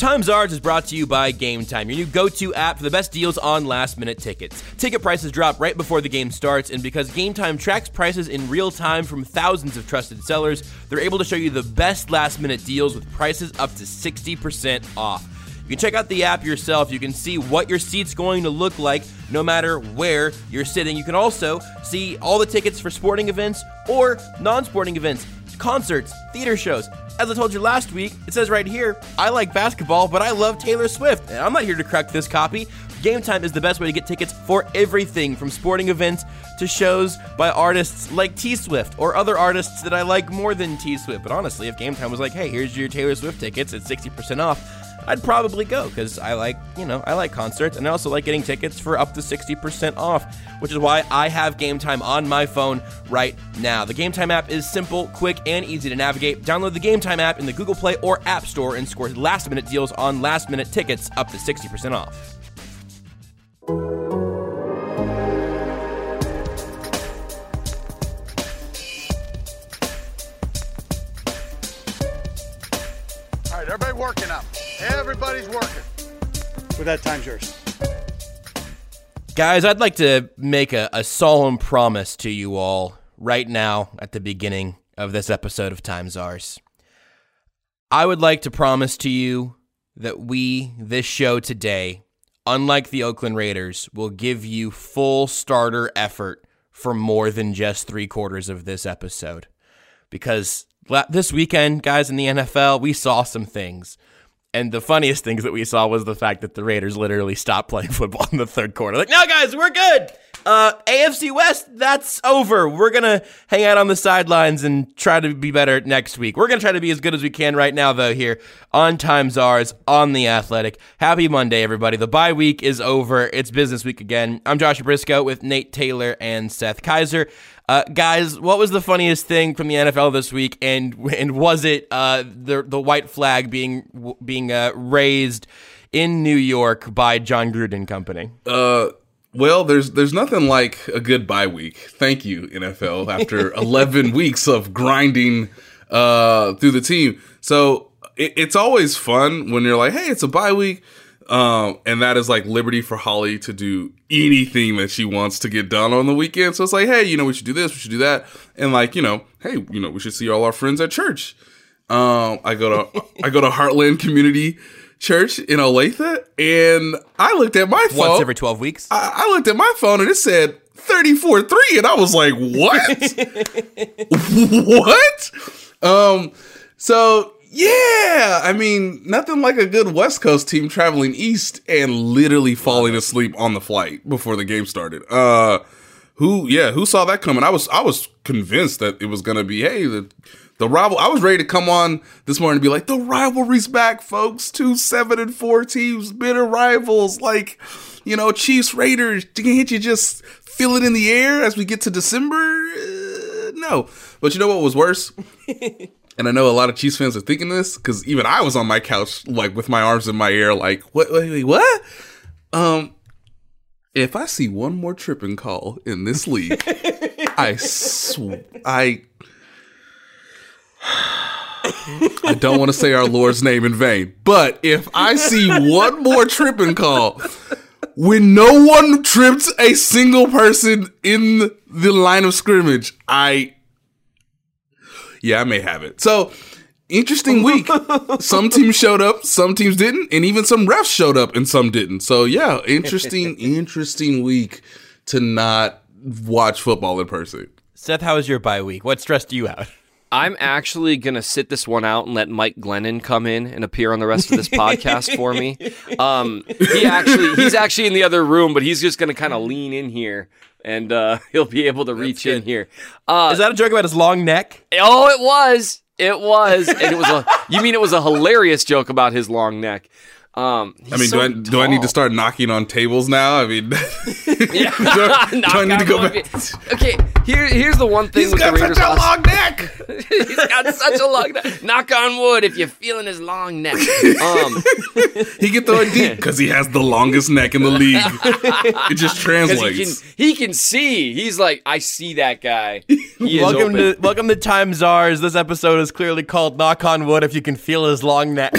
Times Ours is brought to you by Game Time, your new go to app for the best deals on last minute tickets. Ticket prices drop right before the game starts, and because Game Time tracks prices in real time from thousands of trusted sellers, they're able to show you the best last minute deals with prices up to 60% off. You can check out the app yourself. You can see what your seat's going to look like no matter where you're sitting. You can also see all the tickets for sporting events or non sporting events, concerts, theater shows. As I told you last week, it says right here, I like basketball, but I love Taylor Swift. And I'm not here to crack this copy. Game Time is the best way to get tickets for everything from sporting events to shows by artists like T Swift or other artists that I like more than T Swift. But honestly, if Game Time was like, hey, here's your Taylor Swift tickets at 60% off, I'd probably go because I like, you know, I like concerts and I also like getting tickets for up to 60% off, which is why I have Game Time on my phone right now. The Game Time app is simple, quick, and easy to navigate. Download the Game Time app in the Google Play or App Store and score last minute deals on last minute tickets up to 60% off. All right, everybody working up. Everybody's working. With that, time's yours. Guys, I'd like to make a, a solemn promise to you all right now at the beginning of this episode of Times Ours. I would like to promise to you that we, this show today, unlike the Oakland Raiders, will give you full starter effort for more than just three quarters of this episode. Because la- this weekend, guys, in the NFL, we saw some things. And the funniest things that we saw was the fact that the Raiders literally stopped playing football in the third quarter. Like, no, guys, we're good. Uh, AFC West, that's over. We're going to hang out on the sidelines and try to be better next week. We're going to try to be as good as we can right now, though, here on Times Ours on The Athletic. Happy Monday, everybody. The bye week is over. It's business week again. I'm Joshua Briscoe with Nate Taylor and Seth Kaiser. Uh, guys, what was the funniest thing from the NFL this week, and and was it uh, the the white flag being being uh, raised in New York by Jon Gruden Company? Uh, well, there's there's nothing like a good bye week. Thank you, NFL. After 11 weeks of grinding uh, through the team, so it, it's always fun when you're like, hey, it's a bye week. Um, and that is like liberty for Holly to do anything that she wants to get done on the weekend. So it's like, hey, you know, we should do this, we should do that, and like, you know, hey, you know, we should see all our friends at church. Um, I go to I go to Heartland Community Church in Olathe, and I looked at my phone Once every 12 weeks? I, I looked at my phone and it said 34 3, and I was like, what? what? Um, so yeah, I mean, nothing like a good West Coast team traveling east and literally falling asleep on the flight before the game started. Uh, who, yeah, who saw that coming? I was, I was convinced that it was gonna be, hey, the the rival. I was ready to come on this morning and be like, the rivalry's back, folks. Two seven and four teams, bitter rivals, like you know, Chiefs Raiders. Can't you just feel it in the air as we get to December? Uh, no, but you know what was worse? and I know a lot of Chiefs fans are thinking this because even I was on my couch, like with my arms in my ear, like, what, wait, wait, what? Um, if I see one more tripping call in this league, I sw- I I don't want to say our Lord's name in vain, but if I see one more tripping call when no one tripped a single person in the line of scrimmage, I yeah, I may have it. So interesting week. some teams showed up, some teams didn't, and even some refs showed up and some didn't. So yeah, interesting, interesting week to not watch football in person. Seth, how was your bye week? What stressed you out? I'm actually gonna sit this one out and let Mike Glennon come in and appear on the rest of this podcast for me. Um, he actually he's actually in the other room, but he's just gonna kind of lean in here and uh, he'll be able to reach in here. Uh, Is that a joke about his long neck? oh, it was, it was, and it was a. You mean it was a hilarious joke about his long neck? Um, I mean, so do I do I need to start knocking on tables now? I mean, Yeah. do, I- do I need to go Knock back? on wood. Okay, here here's the one thing He's with got the Raiders. such a last- long neck. He's got such a long neck. Knock on wood if you're feeling his long neck. Um, He can throw it deep because he has the longest neck in the league. It just because he translates. can he can see. He's like, I see that guy. He Welcome open. to welcome to Time Czars. This episode is clearly called "Knock on Wood" if you can feel his long neck.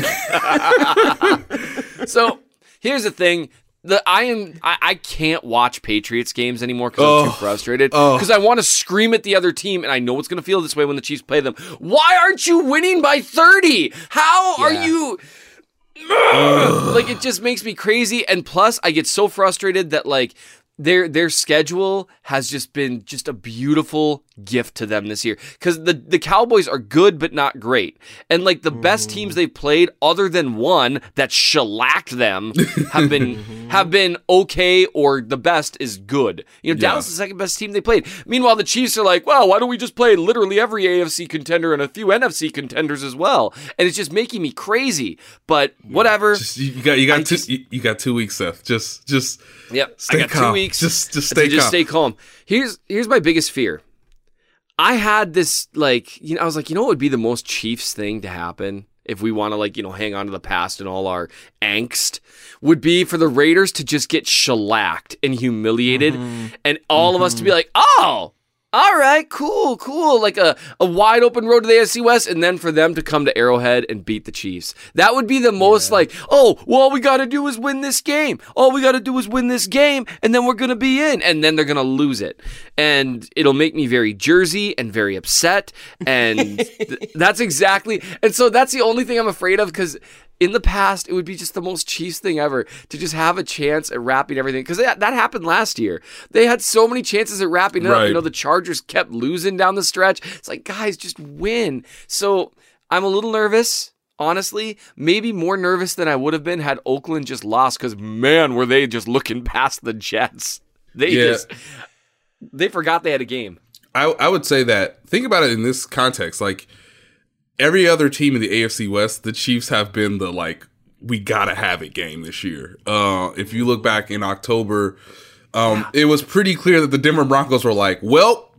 So here's the thing. The I am I, I can't watch Patriots games anymore because I'm Oh. too frustrated. Oh. Because I want to scream at the other team, and I know it's going to feel this way when the Chiefs play them. Why aren't you winning by thirty? How are you? like it just makes me crazy. And plus, I get so frustrated that like their their schedule has just been just a beautiful gift to them this year because the the Cowboys are good but not great, and like the best mm-hmm. teams they've played, other than one that shellacked them, have been mm-hmm. have been okay or the best is good. You know, Dallas is the second best team they played. Meanwhile, the Chiefs are like, well, why don't we just play literally every AFC contender and a few NFC contenders as well? And it's just making me crazy. But whatever. Just, you got you got I two just- you, got two weeks, Seth. Just just Yep. I got calm. two weeks. Just- just stay just calm. stay calm. Here's here's my biggest fear. I had this like you know I was like you know what would be the most Chiefs thing to happen if we want to like you know hang on to the past and all our angst would be for the Raiders to just get shellacked and humiliated mm-hmm. and all of us to be mm-hmm. like oh all right, cool, cool. Like a, a wide open road to the AFC West, and then for them to come to Arrowhead and beat the Chiefs. That would be the most like, oh, well, all we got to do is win this game. All we got to do is win this game, and then we're going to be in, and then they're going to lose it. And it'll make me very Jersey and very upset. And th- that's exactly, and so that's the only thing I'm afraid of because in the past, it would be just the most Chiefs thing ever to just have a chance at wrapping everything. Because that, that happened last year. They had so many chances at wrapping it up. You know, the Chargers kept losing down the stretch. It's like, guys, just win. So I'm a little nervous. Honestly, maybe more nervous than I would have been had Oakland just lost. Because man, were they just looking past the Jets? They Yeah. just they forgot they had a game. I, I would say that think about it in this context like every other team in the AFC West the Chiefs have been the like we gotta have it game this year uh if you look back in October um it was pretty clear that the Denver Broncos were like well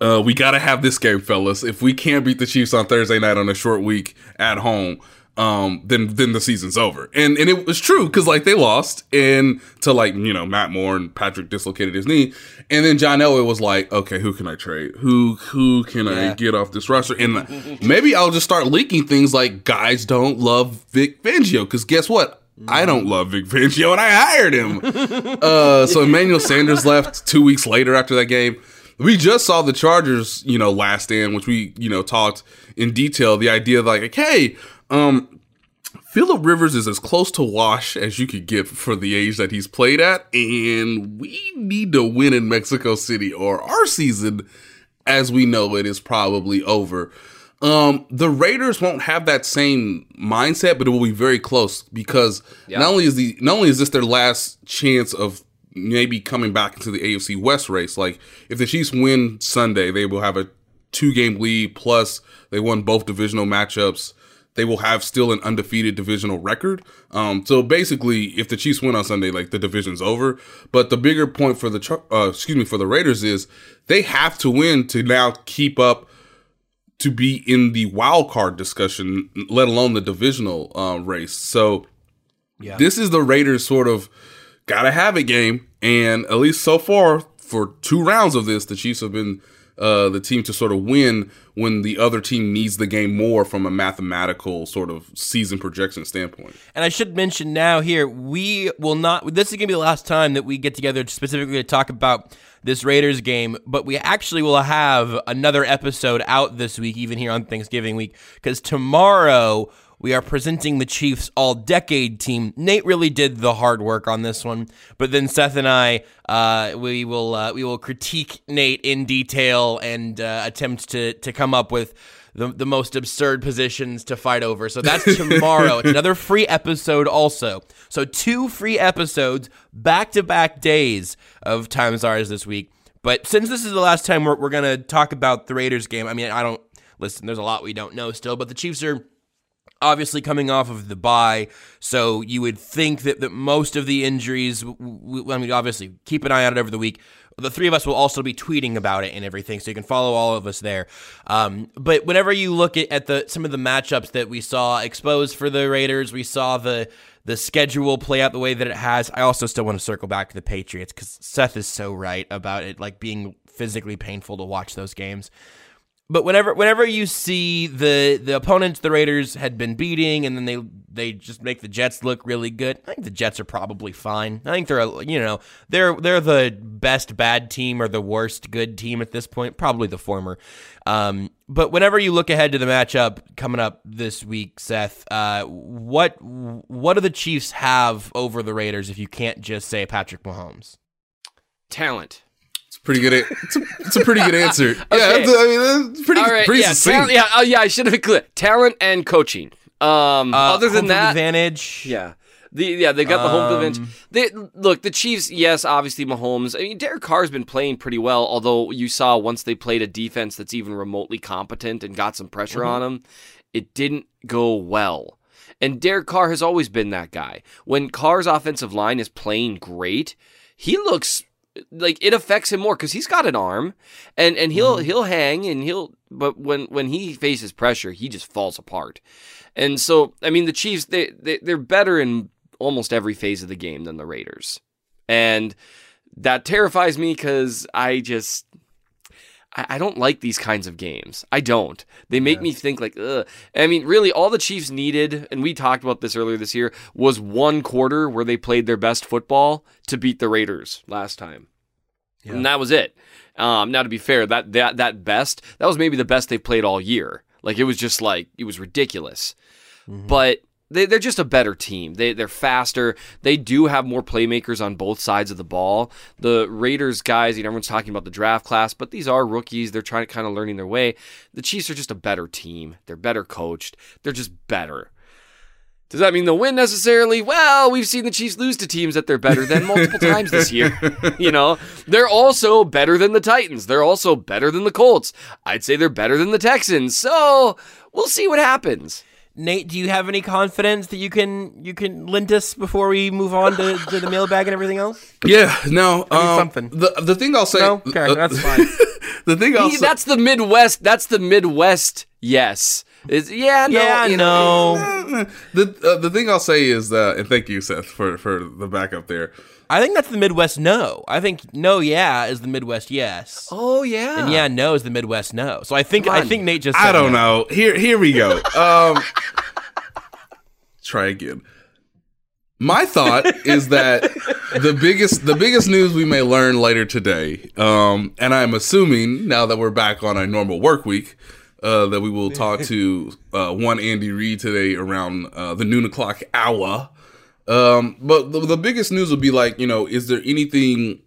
uh, we gotta have this game, fellas. If we can't beat the Chiefs on Thursday night on a short week at home, um, then then the season's over. And and it was true because like they lost and to like you know Matt Moore and Patrick dislocated his knee, and then John Elway was like, okay, who can I trade? Who who can I get off this roster? And maybe I'll just start leaking things like guys don't love Vic Fangio because guess what? I don't love Vic Fangio, and I hired him. uh, so Emmanuel Sanders left two weeks later after that game. We just saw the Chargers, you know, last stand, which we, you know, talked in detail. The idea of like, hey, um, Philip Rivers is as close to wash as you could get for the age that he's played at, and we need to win in Mexico City, or our season, as we know it, is probably over. Um, the Raiders won't have that same mindset, but it will be very close because not only is the not only is this their last chance of maybe coming back into the AFC West race. Like if the Chiefs win Sunday, they will have a two game lead plus they won both divisional matchups. They will have still an undefeated divisional record. Um, so basically, if the Chiefs win on Sunday, like the division's over. But the bigger point for the uh, excuse me for the Raiders is they have to win to now keep up to be in the wild card discussion, let alone the divisional uh, race. So yeah. this is the Raiders sort of gotta have it game, and at least so far for two rounds of this, the Chiefs have been uh, the team to sort of win when the other team needs the game more from a mathematical sort of season projection standpoint. And I should mention now here, we will not. This is going to be the last time that we get together specifically to talk about this Raiders game, but we actually will have another episode out this week, even here on Thanksgiving week, because tomorrow we are presenting the Chiefs All Decade team. Nate really did the hard work on this one, but then Seth and I, uh, we will uh, we will critique Nate in detail and uh, attempt to to come up with the, the most absurd positions to fight over. So that's tomorrow. it's another free episode also. So two free episodes, back to back days of Times Ours this week. But since this is the last time we're, we're going to talk about the Raiders game, I mean, I don't listen, there's a lot we don't know still, but the Chiefs are obviously coming off of the bye, so you would think that, that most of the injuries, I mean, obviously, keep an eye on it over the week. The three of us will also be tweeting about it and everything, so you can follow all of us there. Um, but whenever you look at, at the some of the matchups that we saw exposed for the Raiders, we saw the the schedule play out the way that it has. I also still want to circle back to the Patriots because Seth is so right about it, like being physically painful to watch those games but whenever whenever you see the the opponents the Raiders had been beating and then they they just make the Jets look really good, I think the Jets are probably fine. I think they're you know they're they're the best bad team or the worst good team at this point, probably the former. Um, but whenever you look ahead to the matchup coming up this week, Seth, uh, what what do the Chiefs have over the Raiders if you can't just say Patrick Mahomes? Talent. Pretty good. a- It's a, it's a pretty good answer. Yeah, Okay. that's, I mean, that's pretty, All right, pretty yeah, succinct. talent, yeah, oh, yeah. I should have been clear. Talent and coaching. Um, Uh, other than home that, advantage. yeah. The, yeah, they got the home field Um, advantage. They, look, the Chiefs, yes, obviously Mahomes. I mean, Derek Carr's been playing pretty well, although you saw once they played a defense that's even remotely competent and got some pressure Mm-hmm. on him, it didn't go well. And Derek Carr has always been that guy. When Carr's offensive line is playing great, he looks like it affects him more because he's got an arm and and he'll Mm-hmm. he'll hang and he'll but when when he faces pressure he just falls apart and so i mean the chiefs they, they they're better in almost every phase of the game than the raiders and that terrifies me because i just I I don't like these kinds of games. I don't. They make me think like, ugh. I mean, really, all the Chiefs needed, and we talked about this earlier this year, was one quarter where they played their best football to beat the Raiders last time, and that was it. Um, now, to be fair, that that that best that was maybe the best they've played all year. Like it was just like it was ridiculous, but. They, they're just a better team. They, they're faster. They do have more playmakers on both sides of the ball. The Raiders guys, you know, everyone's talking about the draft class, but these are rookies. They're trying to kind of learning their way. The Chiefs are just a better team. They're better coached. They're just better. Does that mean they'll win necessarily? Well, we've seen the Chiefs lose to teams that they're better than multiple times this year. You know, they're also better than the Titans. They're also better than the Colts. I'd say they're better than the Texans. So we'll see what happens. Nate, do you have any confidence that you can you can lend us before we move on to, to the mailbag and everything else? Yeah, no. Um, something. The the thing I'll say. No, okay, uh, that's fine. the thing I'll He- say. that's the Midwest. That's the Midwest. Yes. Is yeah. No. yeah, you no. know, the uh, the thing I'll say is that, and thank you, Seth, for for the backup there. I think that's the Midwest no. I think no, yeah is the Midwest yes. Oh yeah. And yeah, no is the Midwest no. So I think Come I think Nate just. I don't no. know. Here here we go. Um, try again. My thought is that the biggest the biggest news we may learn later today, um, and I'm assuming now that we're back on a normal work week, uh, that we will talk to uh, one Andy Reid today around uh, the noon o'clock hour. Um, but the, the biggest news would be like, you know, is there anything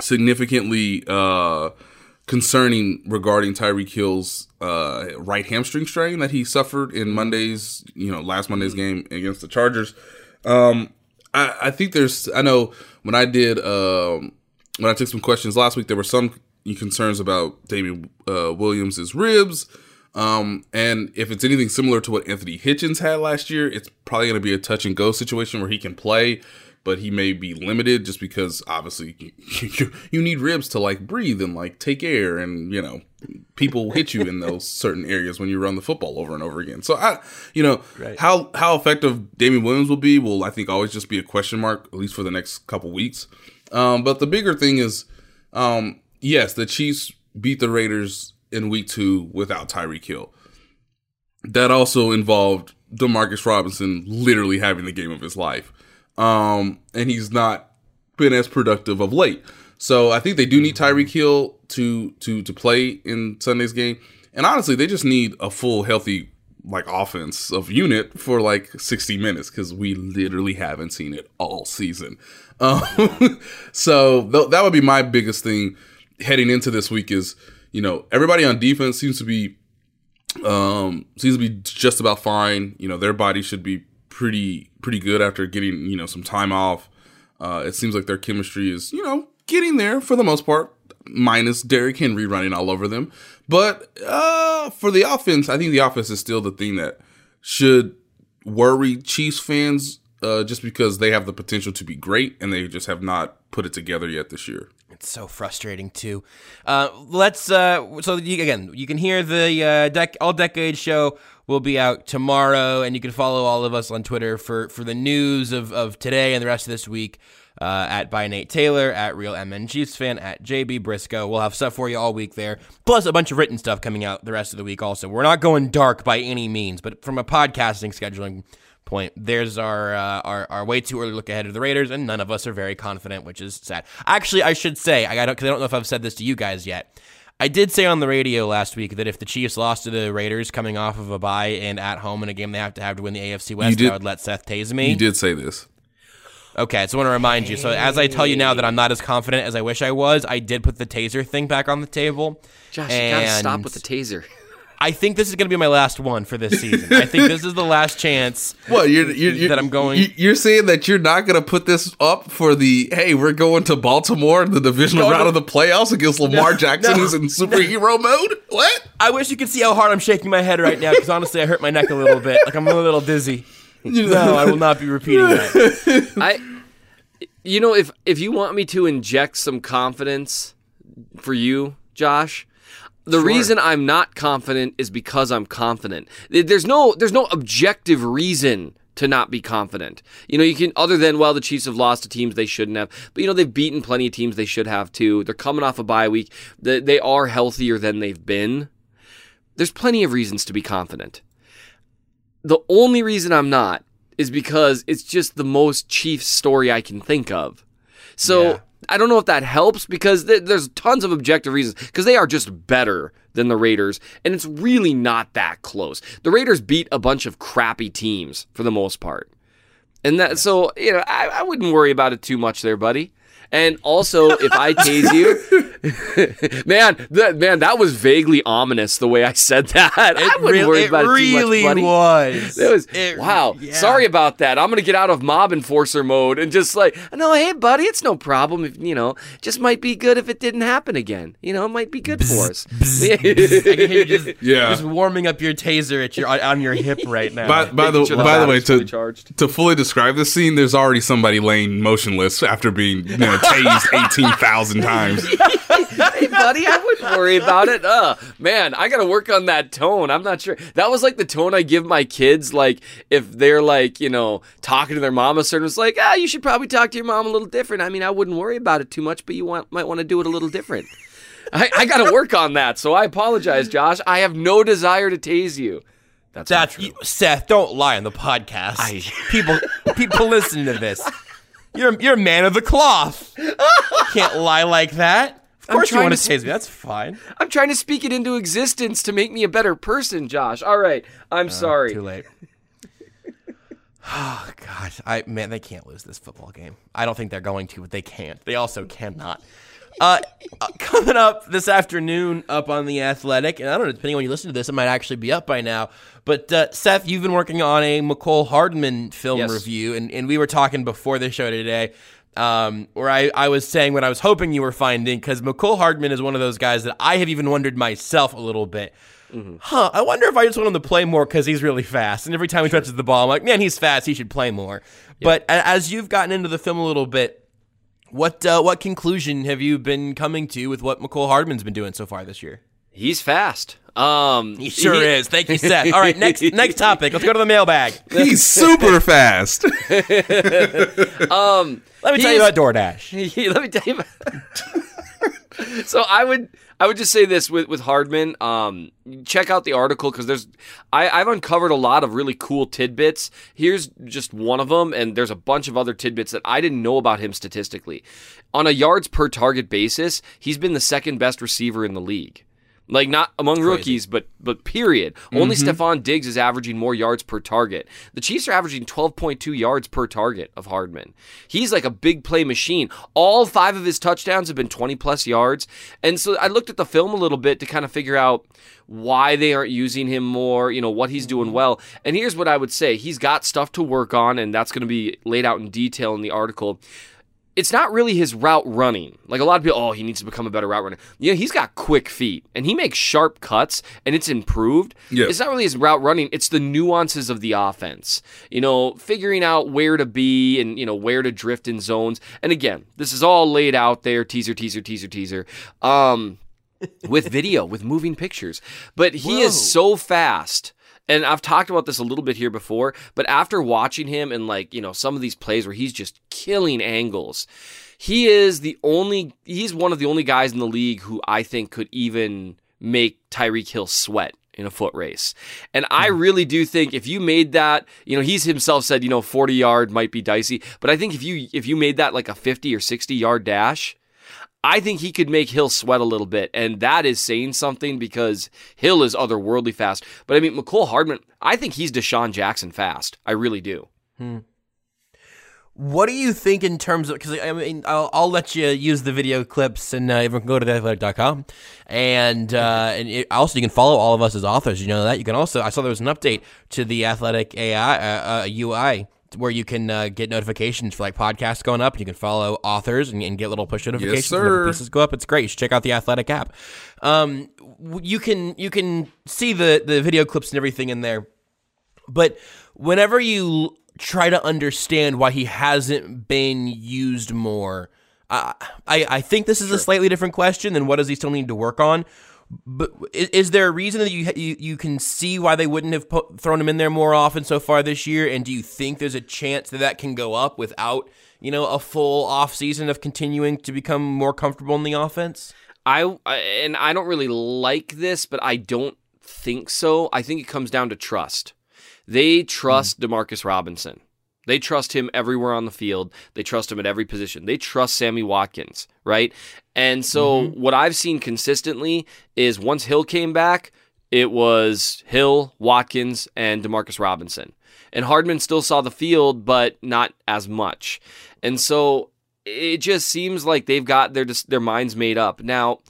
significantly uh, concerning regarding Tyreek Hill's uh, right hamstring strain that he suffered in Monday's, you know, last Monday's game against the Chargers? Um, I, I think there's. I know when I did um, when I took some questions last week, there were some concerns about Damien uh, Williams' ribs. Um, and if it's anything similar to what Anthony Hitchens had last year, it's probably going to be a touch and go situation where he can play, but he may be limited just because obviously you, you need ribs to like breathe and like take air, and you know people hit you in those certain areas when you run the football over and over again. So I, you know, how how effective Damien Williams will be will I think always just be a question mark at least for the next couple weeks. Um, but the bigger thing is, um, yes, the Chiefs beat the Raiders in week two without Tyreek Hill. That also involved Demarcus Robinson literally having the game of his life. Um, and he's not been as productive of late. So I think they do need Tyreek Hill to to to play in Sunday's game. And honestly, they just need a full healthy like offense of unit for like 60 minutes because we literally haven't seen it all season. Um, so th- that would be my biggest thing heading into this week is you know everybody on defense seems to be um seems to be just about fine. You know their body should be pretty pretty good after getting you know some time off. Uh it seems like their chemistry is you know getting there for the most part minus Derrick Henry running all over them. But uh for the offense I think the offense is still the thing that should worry Chiefs fans uh, just because they have the potential to be great and they just have not put it together yet this year. It's so frustrating too. Uh, let's uh, so you, again, you can hear the uh, all decade show will be out tomorrow, and you can follow all of us on Twitter for for the news of of today and the rest of this week. Uh, at by Nate Taylor, at Real MN Chiefs fan, at JB Briscoe. We'll have stuff for you all week there, plus a bunch of written stuff coming out the rest of the week. Also, we're not going dark by any means, but from a podcasting scheduling point. There's our, uh, our our way too early look ahead of the Raiders, and none of us are very confident, which is sad. Actually, I should say I don't because I don't know if I've said this to you guys yet. I did say on the radio last week that if the Chiefs lost to the Raiders coming off of a bye and at home in a game they have to have to win the AFC West, did- I would let Seth tase me. You did say this. Okay, so I want to remind you. So as I tell you now that I'm not as confident as I wish I was, I did put the taser thing back on the table. Josh, you gotta stop with the taser. I think this is going to be my last one for this season. I think this is the last chance. What you're, you're, you're That I'm going- you- You're saying that you're not going to put this up for the hey, we're going to Baltimore, the divisional Going round to- of the playoffs against Lamar Jackson, no, who's in superhero mode. What? I wish you could see how hard I'm shaking my head right now because honestly, I hurt my neck a little bit. Like I'm a little dizzy. No, I will not be repeating that. I, you know, if if you want me to inject some confidence for you, Josh, the reason I'm not confident is because I'm confident. There's no there's no objective reason to not be confident. You know, you can other than well, the Chiefs have lost to teams they shouldn't have, but you know they've beaten plenty of teams they should have too. They're coming off a bye week. They, they are healthier than they've been. There's plenty of reasons to be confident. The only reason I'm not is because it's just the most Chiefs story I can think of. So Yeah. I don't know if that helps because th- there's tons of objective reasons because they are just better than the Raiders, and it's really not that close. The Raiders beat a bunch of crappy teams for the most part, and that so you know I, I wouldn't worry about it too much there, buddy. And also, if I tase you, man, that man, that was vaguely ominous the way I said that. I wouldn't Real- worry it about it really too much, buddy. was. It was It- wow. yeah. Sorry about that. I'm gonna get out of mob enforcer mode and just like, no, hey, buddy, it's no problem. If you know, just might be good if it didn't happen again. You know, it might be good for us. I can hear you just, Yeah. just warming up your taser at your on, on your hip right now. By, by the sure by the way, to charged. to fully describe this scene, there's already somebody laying motionless after being you know, tased eighteen thousand times. Hey, buddy, I wouldn't worry about it. Uh, man, I gotta work on that tone. I'm not sure. That was like the tone I give my kids, like if they're like, you know, talking to their mom a certain. It's like, ah, you should probably talk to your mom a little different. I mean, I wouldn't worry about it too much, but you want might want to do it a little different. I, I gotta work on that. So I apologize, Josh. I have no desire to tase you. That's true. you, Seth. Don't lie on the podcast. I- people, people listen to this. You're you're a man of the cloth. Can't lie like that. Of I'm course you trying want to to me. That's fine. I'm trying to speak it into existence to make me a better person, Josh. All right, I'm sorry. Too late. Oh God, I man, they can't lose this football game. I don't think they're going to, but they can't. They also cannot. Uh, uh, coming up this afternoon, up on the Athletic, and I don't know, depending on when you listen to this, it might actually be up by now. But uh, Seth, you've been working on a Mecole Hardman film Yes. review, and, and we were talking before the show today, um, where I, I was saying what I was hoping you were finding, because Mecole Hardman is one of those guys that I have even wondered myself a little bit. Huh, I wonder if I just want him to play more because he's really fast. And every time he touches the ball, I'm like, man, he's fast. He should play more. But as you've gotten into the film a little bit, what uh, what conclusion have you been coming to with what Mecole Hardman's been doing so far this year? He's fast. Um, He sure is. Thank you, Seth. All right, next next topic. Let's go to the mailbag. He's super fast. Um, let me tell you about DoorDash. Let me tell you. About... so I would I would just say this with with Hardman. Um, check out the article because there's I, I've uncovered a lot of really cool tidbits. Here's just one of them, and there's a bunch of other tidbits that I didn't know about him statistically. On a yards per target basis, he's been the second best receiver in the league. Like not among rookies, but but period. Only mm-hmm. Stefon Diggs is averaging more yards per target. The Chiefs are averaging 12.2 yards per target of Hardman. He's like a big play machine. All five of his touchdowns have been 20 plus yards. And so I looked at the film a little bit to kind of figure out why they aren't using him more, you know, what he's doing mm-hmm. well. And here's what I would say. He's got stuff to work on and that's going to be laid out in detail in the article it's not really his route running. Like a lot of people, oh, he needs to become a better route runner. Yeah, he's got quick feet and he makes sharp cuts and it's improved. Yeah. It's not really his route running, it's the nuances of the offense. You know, figuring out where to be and, you know, where to drift in zones. And again, this is all laid out there teaser, teaser, teaser, teaser. Um, with video, with moving pictures. But he is so fast. And I've talked about this a little bit here before, but after watching him and like, you know, some of these plays where he's just killing angles, he is the only he's one of the only guys in the league who I think could even make Tyreek Hill sweat in a foot race. And I hmm. really do think if you made that, you know, he's himself said, you know, 40 yard might be dicey, but I think if you if you made that like a 50 or 60 yard dash, I think he could make Hill sweat a little bit, and that is saying something because Hill is otherworldly fast. But I mean, Mecole Hardman, I think he's DeSean Jackson fast. I really do. What do you think in terms of? Because I mean, I'll, I'll let you use the video clips, and uh, everyone can go to theathletic.com, and uh, and it, also you can follow all of us as authors. You know that you can also. I saw there was an update to the Athletic AI uh, uh, UI where you can uh, get notifications for like podcasts going up. You can follow authors and, and get little push notifications whenever sir. pieces go up. It's great. You should check out the Athletic app. Um, you can you can see the the video clips and everything in there. But whenever you try to understand why he hasn't been used more, uh, I I think this is a slightly different question than what does he still need to work on. But is, there a reason that you, you you can see why they wouldn't have put, thrown him in there more often so far this year? And do you think there's a chance that that can go up without you know a full off season of continuing to become more comfortable in the offense? I, I and I don't really like this, but I don't think so. I think it comes down to trust. They hmm. trust Demarcus Robinson. They trust him everywhere on the field. They trust him at every position. They trust Sammy Watkins, right? And so mm-hmm. what I've seen consistently is once Hill came back, it was Hill, Watkins, and Demarcus Robinson. And Hardman still saw the field, but not as much. And so it just seems like they've got their their minds made up. Now,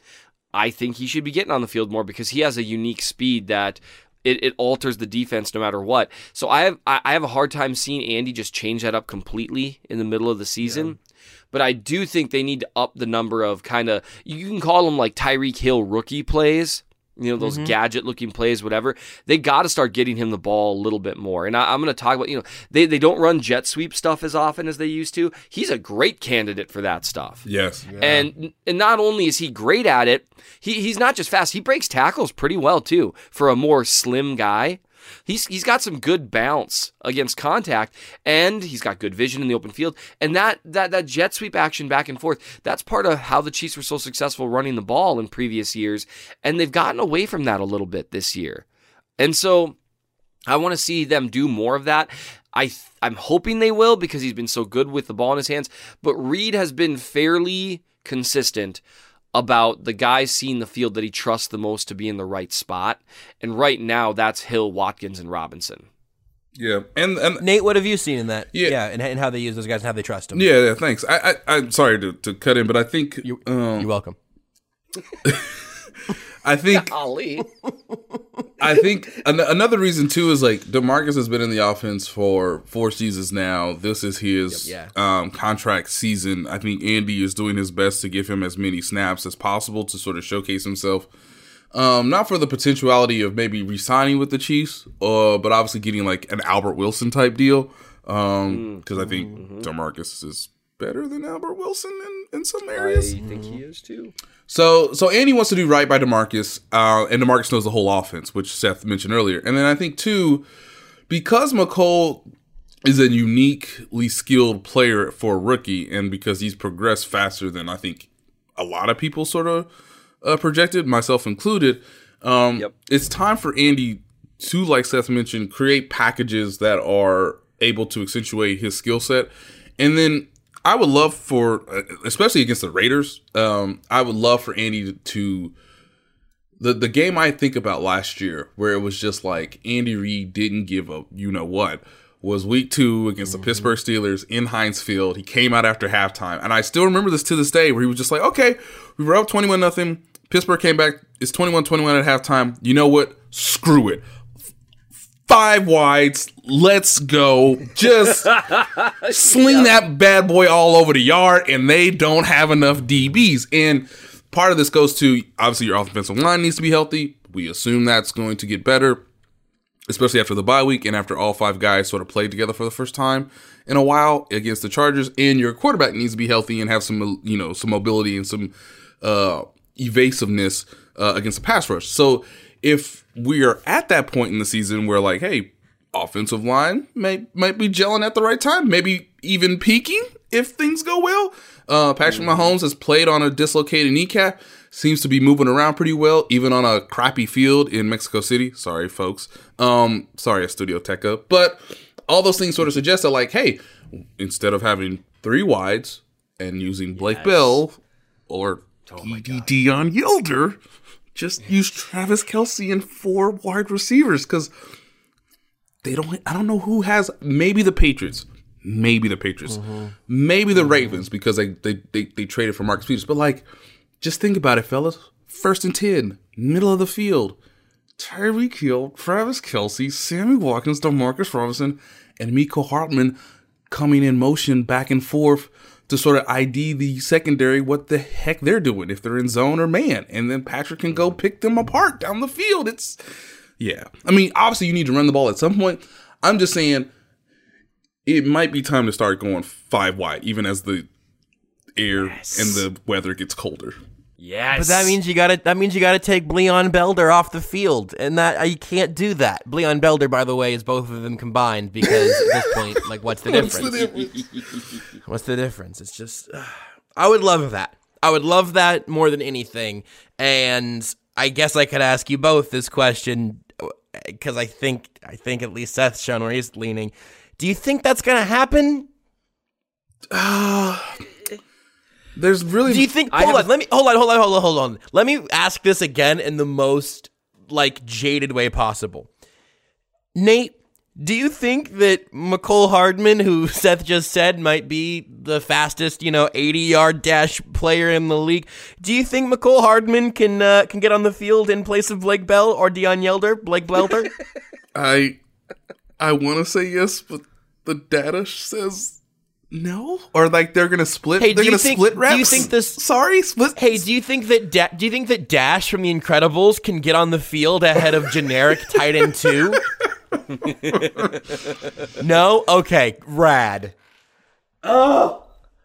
I think he should be getting on the field more because he has a unique speed that it, it alters the defense no matter what. So I have I I have a hard time seeing Andy just change that up completely in the middle of the season. But I do think they need to up the number of kind of you can call them like Tyreek Hill rookie plays. You know those mm-hmm. gadget looking plays, whatever. They got to start getting him the ball a little bit more. And I, I'm going to talk about you know they they don't run jet sweep stuff as often as they used to. He's a great candidate for that stuff. Yes. And and not only is he great at it, he he's not just fast. He breaks tackles pretty well too for a more slim guy. He's he's got some good bounce against contact, and he's got good vision in the open field. And that that that jet sweep action back and forth, that's part of how the Chiefs were so successful running the ball in previous years, and they've gotten away from that a little bit this year. And so I want to see them do more of that. I th- I'm hoping they will because he's been so good with the ball in his hands. But Reid has been fairly consistent about the guys seeing the field that he trusts the most to be in the right spot. And right now, that's Hill, Watkins, and Robinson. Yeah. And and Nate, what have you seen in that? Yeah. yeah, and, and how they use those guys and how they trust them. yeah, yeah, thanks. I, I I'm sorry to, to cut in, but I think um, You're welcome. I think Ali. I think an- another reason too is like Demarcus has been in the offense for four seasons now. This is his Yep, um, contract season. I think Andy is doing his best to give him as many snaps as possible to sort of showcase himself. Um, not for the potentiality of maybe re-signing with the Chiefs, uh, but obviously getting like an Albert Wilson type deal. Um, because I think Demarcus is better than Albert Wilson in, in some areas. I think he is too. So so Andy wants to do right by Demarcus, uh, and Demarcus knows the whole offense, which Seth mentioned earlier. And then I think too, because Mecole is a uniquely skilled player for a rookie, and because he's progressed faster than I think a lot of people sort of uh, projected, myself included. Um, Yep. It's time for Andy to, like Seth mentioned, create packages that are able to accentuate his skill set, and then I would love for, uh, especially against the Raiders, um, I would love for Andy to, the the game I think about last year, where it was just like Andy Reid didn't give up, you know what was week two against the Pittsburgh Steelers in Heinz Field. He came out after halftime, and I still remember this to this day, where he was just like, "Okay, we were up twenty one nothing. Pittsburgh came back. It's 21-21 at halftime. You know what? Screw it. Five wides. Let's go. Just sling that bad boy all over the yard, and they don't have enough DBs. And part of this goes to obviously your offensive line needs to be healthy. We assume that's going to get better, especially after the bye week and after all five guys sort of played together for the first time in a while against the Chargers. And your quarterback needs to be healthy and have some, you know, some mobility and some uh, evasiveness uh, against the pass rush. So if we are at that point in the season where like, hey, offensive line may might be gelling at the right time, maybe even peaking if things go well. Uh, Patrick Mahomes has played on a dislocated kneecap, seems to be moving around pretty well, even on a crappy field in Mexico City. Sorry, folks. Um, sorry, Estadio Azteca. But all those things sort of suggest that, like, hey, instead of having three wides and using Blake Bell or DDD on Yelder, just use Travis Kelce and four wide receivers because they don't. I don't know who has. Maybe the Patriots. Maybe the Patriots. Mm-hmm. Maybe the mm-hmm. Ravens because they, they they they traded for Marcus Peters. But like, just think about it, fellas. First and ten, middle of the field. Tyreek Hill, Travis Kelce, Sammy Watkins, Demarcus Robinson, and Mecole Hardman coming in motion back and forth to sort of ID the secondary what the heck they're doing if they're in zone or man. And then Patrick can go pick them apart down the field. It's yeah. I mean, obviously you need to run the ball at some point. I'm just saying it might be time to start going five wide, even as the air and the weather gets colder. Yes. But that means you got to that means you got to take Bleon Belder off the field, and that uh, you can't do that. Bleon Belder, by the way, is both of them combined because at this point, like, what's the What's difference? the difference? What's the difference? It's just, uh, I would love that. I would love that more than anything. And I guess I could ask you both this question uh, because I think I think at least Seth's shown where he's leaning. Do you think that's gonna happen? Uh, There's really Do you think? I Hold have on. Let me hold on. Hold on. Hold on. Hold on. Let me ask this again in the most like jaded way possible. Nate, do you think that Mecole Hardman, who Seth just said might be the fastest, you know, 80 yard dash player in the league, do you think Mecole Hardman can uh, can get on the field in place of Blake Bell or Deon Yelder? Blake Belter? I I want to say yes, but the data says no, or like they're gonna split. Hey, they're gonna think- split do you think this- Sorry, split. hey, do you think that da- do you think that Dash from The Incredibles can get on the field ahead of generic tight end two? no. Okay. Rad. Oh.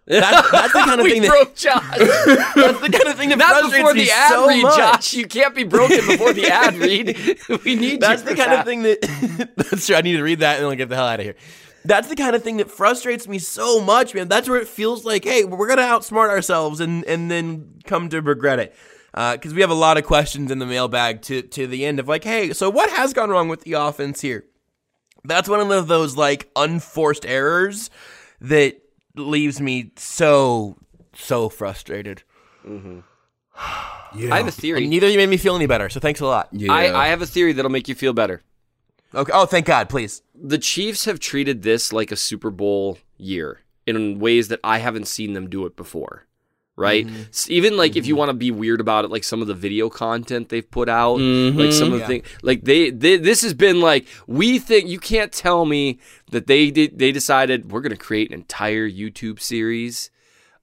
That's, that's the kind of we thing that broke Josh. that's the kind of thing that Not frustrates before me the ad so read, much. Josh. You can't be broken before the ad read. We need That's you the for kind that. of thing that that's true. I need to read that and then I'll get the hell out of here. That's the kind of thing that frustrates me so much, man. That's where it feels like, hey, we're gonna outsmart ourselves and and then come to regret it. Uh, because we have a lot of questions in the mailbag to to the end of like, hey, so what has gone wrong with the offense here? That's one of those like unforced errors that leaves me so so frustrated. Mm-hmm. I have a theory. And neither of you made me feel any better, so thanks a lot. Yeah, I, I have a theory that'll make you feel better. Okay. Oh, thank God, please. The Chiefs have treated this like a Super Bowl year in ways that I haven't seen them do it before. Right? Mm-hmm. S- Even like if you mm-hmm. want to be weird about it, like some of the video content they've put out, like mm-hmm. some of the things, like they, they, this has been like we think you can't tell me that they did they decided we're going to create an entire YouTube series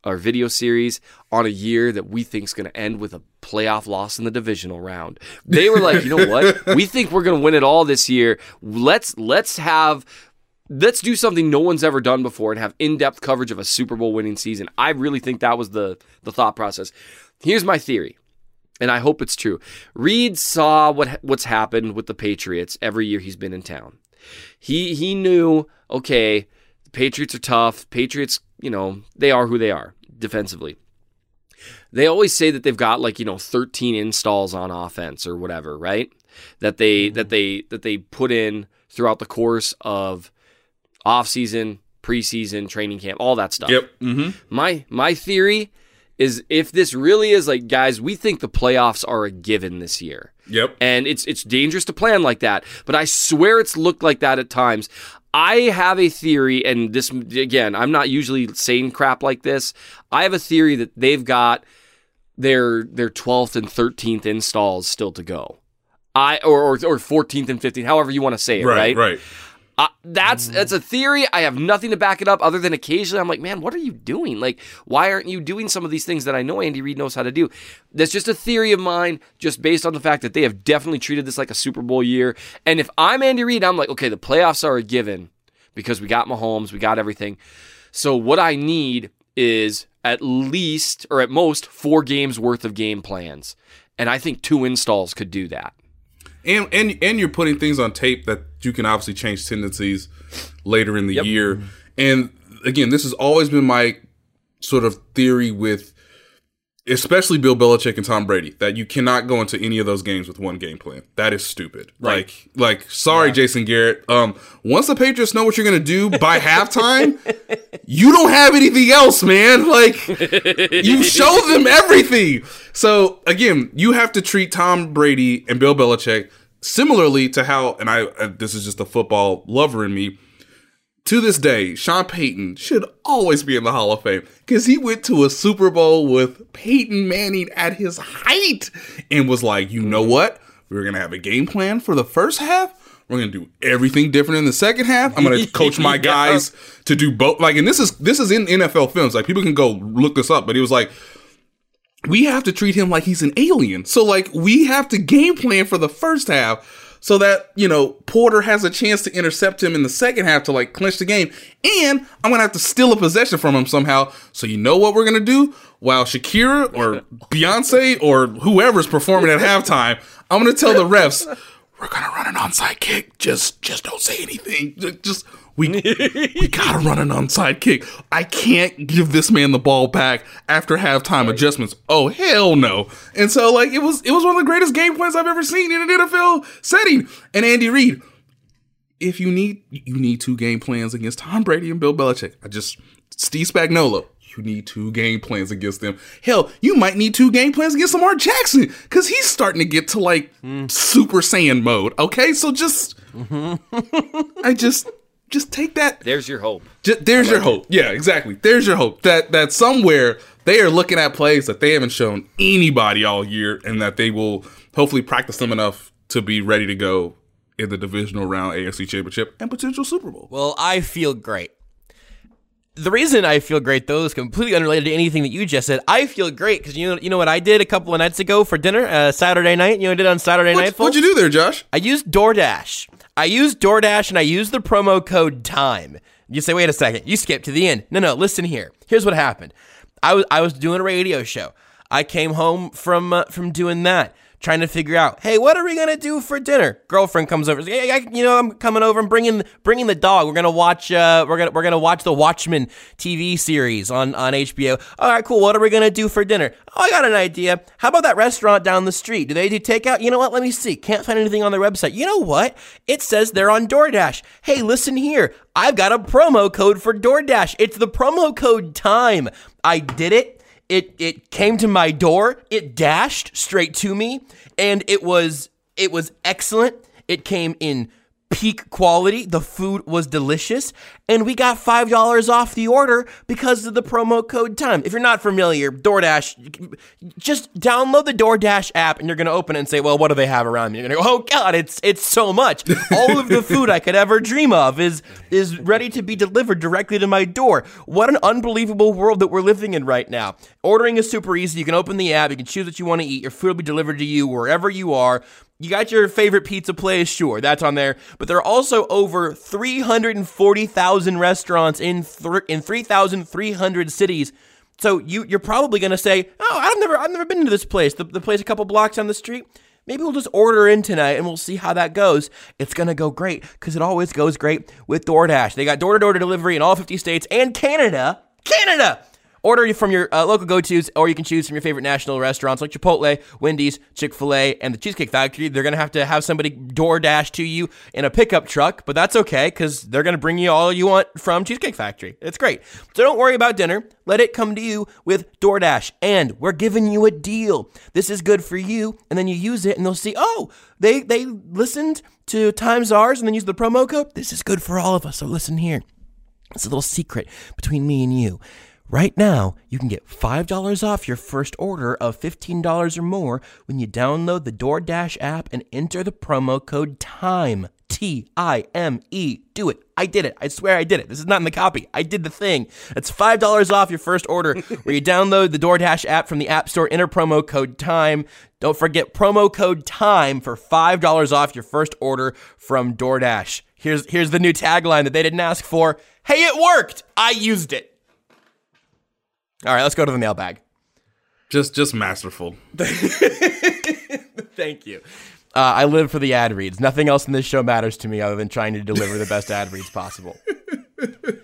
or video series on a year that we think is going to end with a playoff loss in the divisional round. They were like, you know what? We think we're going to win it all this year. Let's let's have let's do something no one's ever done before and have in-depth coverage of a Super Bowl winning season. I really think that was the the thought process. Here's my theory. And I hope it's true. Reid saw what what's happened with the Patriots every year he's been in town. He he knew, okay, the Patriots are tough. Patriots, you know, they are who they are defensively. They always say that they've got like, you know, 13 installs on offense or whatever, right? That they that they that they put in throughout the course of offseason, preseason, training camp, all that stuff. Yep. Mm-hmm. My my theory is if this really is like guys, we think the playoffs are a given this year. Yep. And it's it's dangerous to plan like that, but I swear it's looked like that at times. I have a theory and this again, I'm not usually saying crap like this. I have a theory that they've got their their 12th and 13th installs still to go. I or or, or 14th and 15th, however you want to say it, right? right. Uh, that's that's a theory. I have nothing to back it up other than occasionally I'm like, man, what are you doing? Like, why aren't you doing some of these things that I know Andy Reid knows how to do? That's just a theory of mine, just based on the fact that they have definitely treated this like a Super Bowl year. And if I'm Andy Reid, I'm like, okay, the playoffs are a given because we got Mahomes, we got everything. So what I need is at least or at most four games worth of game plans. And I think two installs could do that. And and and you're putting things on tape that you can obviously change tendencies later in the year. And again, this has always been my sort of theory with especially Bill Belichick and Tom Brady that you cannot go into any of those games with one game plan. That is stupid. Like like sorry Jason Garrett. Um once the Patriots know what you're going to do by halftime, you don't have anything else, man. Like you show them everything. So again, you have to treat Tom Brady and Bill Belichick similarly to how, and I uh, this is just a football lover in me. To this day, Sean Payton should always be in the Hall of Fame because he went to a Super Bowl with Peyton Manning at his height and was like, you know what? We're gonna have a game plan for the first half. We're gonna do everything different in the second half. I'm gonna coach my guys to do both. Like, and this is this is in NFL films. Like, people can go look this up. But he was like, we have to treat him like he's an alien. So like we have to game plan for the first half so that, you know, Porter has a chance to intercept him in the second half to like clinch the game. And I'm going to have to steal a possession from him somehow. So you know what we're going to do? While Shakira or Beyonce or whoever's performing at halftime, I'm going to tell the refs, we're going to run an onside kick. Just just don't say anything. Just we we gotta run an onside kick. I can't give this man the ball back after halftime adjustments. Oh hell no! And so like it was it was one of the greatest game plans I've ever seen in an NFL setting. And Andy Reid, if you need you need two game plans against Tom Brady and Bill Belichick. I just Steve Spagnuolo. You need two game plans against them. Hell, you might need two game plans against Lamar Jackson because he's starting to get to like mm. Super Saiyan mode. Okay, so just mm-hmm. I just just take that There's your hope. J- there's your hope. Yeah, exactly. There's your hope that that somewhere they are looking at plays that they haven't shown anybody all year, and that they will hopefully practice them enough to be ready to go in the divisional round, AFC Championship, and potential Super Bowl. Well, I feel great. The reason I feel great, though, is completely unrelated to anything that you just said. I feel great because you know, you know what I did a couple of nights ago for dinner, uh, Saturday night. You know what I did on Saturday night, What, folks? what'd you do there, Josh? I used DoorDash. I used DoorDash and I used the promo code TIME. You say, wait a second, you skipped to the end. No, no, listen here. Here's what happened. I was I was doing a radio show. I came home from uh, from doing that, trying to figure out, hey, what are we gonna do for dinner? Girlfriend comes over, says, hey, I, you know, I'm coming over. I'm bringing bringing the dog. We're gonna watch. Uh, we're gonna we're gonna watch the Watchmen TV series on on HBO. All right, cool. What are we gonna do for dinner? Oh, I got an idea. How about that restaurant down the street? Do they do takeout? You know what? Let me see. Can't find anything on their website. You know what? It says they're on DoorDash. Hey, listen here. I've got a promo code for DoorDash. It's the promo code TIME. I did it. It it came to my door. It dashed straight to me, and it was it was excellent. It came in peak quality. The food was delicious, and we got five dollars off the order because of the promo code time. If you're not familiar, DoorDash, just download the DoorDash app, and you're gonna open it and say, "Well, what do they have around me?" You're gonna go, "Oh God, it's it's so much. All of the food I could ever dream of is is ready to be delivered directly to my door. What an unbelievable world that we're living in right now. Ordering is super easy. You can open the app, you can choose what you want to eat. Your food will be delivered to you wherever you are. You got your favorite pizza place, sure, that's on there. But there are also over 340,000 restaurants in th- in 3,300 cities. So you you're probably gonna say, "Oh, I've never I've never been to this place. The, the place a couple blocks down the street." Maybe we'll just order in tonight and we'll see how that goes. It's gonna go great because it always goes great with DoorDash. They got door-to-door delivery in all 50 states and Canada. Canada. Order from your uh, local go-tos, or you can choose from your favorite national restaurants like Chipotle, Wendy's, Chick-fil-A, and the Cheesecake Factory. They're gonna have to have somebody DoorDash to you in a pickup truck, but that's okay because they're gonna bring you all you want from Cheesecake Factory. It's great. So don't worry about dinner. Let it come to you with DoorDash, and we're giving you a deal. This is good for you, and then you use it, and they'll see, oh, they they listened to Times Ours, and then use the promo code. This is good for all of us. So listen here. It's a little secret between me and you. Right now, you can get $5 off your first order of $15 or more when you download the DoorDash app and enter the promo code TIME. T I M E. Do it. I did it. I swear I did it. This is not in the copy. I did the thing. That's $5 off your first order where you download the DoorDash app from the App Store, enter promo code TIME. Don't forget promo code TIME for $5 off your first order from DoorDash. Here's here's the new tagline that they didn't ask for. Hey, it worked. I used it. All right, let's go to the mailbag. Just just masterful. Thank you. Uh, I live for the ad reads. Nothing else in this show matters to me other than trying to deliver the best ad reads possible. it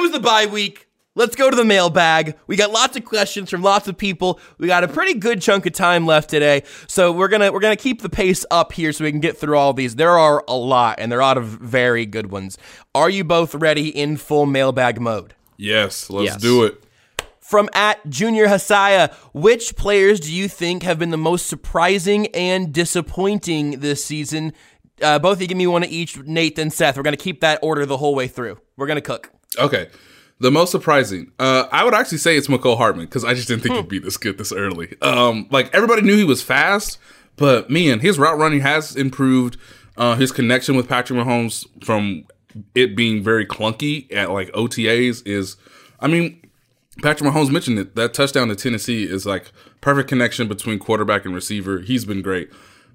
was the bye week. Let's go to the mailbag. We got lots of questions from lots of people. We got a pretty good chunk of time left today, so we're gonna we're gonna keep the pace up here so we can get through all these. There are a lot, and they're a lot of very good ones. Are you both ready in full mailbag mode? Yes, let's Yes. do it. From at Junior Hasaya, which players do you think have been the most surprising and disappointing this season? Uh, both of you give me one of each, Nate and Seth. We're going to keep that order the whole way through. We're going to cook. Okay. The most surprising, uh, I would actually say it's Mecole Hardman because I just didn't think he'd be this good this early. Um, like everybody knew he was fast, but man, his route running has improved. Uh, his connection with Patrick Mahomes from it being very clunky at like OTAs is, I mean, Patrick Mahomes mentioned it. That touchdown to Tennessee is like perfect connection between quarterback and receiver. He's been great.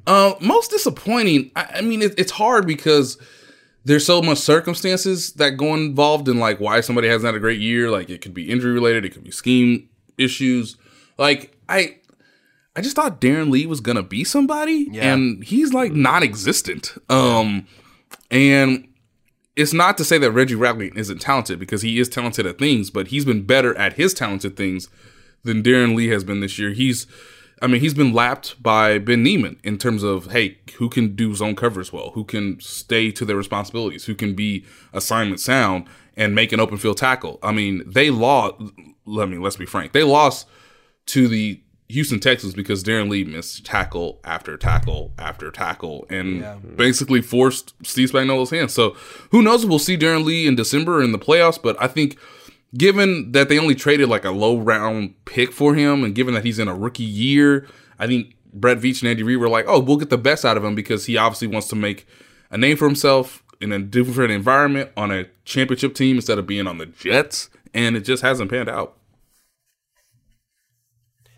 Uh, most disappointing. I, I mean, it, it's hard because there's so much circumstances that go involved in like why somebody hasn't had a great year. Like it could be injury related, it could be scheme issues. Like I, I just thought Darron Lee was gonna be somebody, Yeah. and he's like non-existent. Um, and it's not to say that Reggie Ragland isn't talented because he is talented at things, but he's been better at his talented things than Darron Lee has been this year. He's, I mean, he's been lapped by Ben Niemann in terms of, hey, who can do zone covers well, who can stay to their responsibilities, who can be assignment sound and make an open field tackle. I mean, they lost, let me, let's be frank, they lost to the Houston Texans because Darron Lee missed tackle after tackle after tackle and basically forced Steve Spagnuolo's hands. So who knows if we'll see Darron Lee in December in the playoffs, but I think given that they only traded like a low round pick for him and given that he's in a rookie year, I think Brett Veach and Andy Reid were like, oh, we'll get the best out of him because he obviously wants to make a name for himself in a different environment on a championship team instead of being on the Jets. And it just hasn't panned out.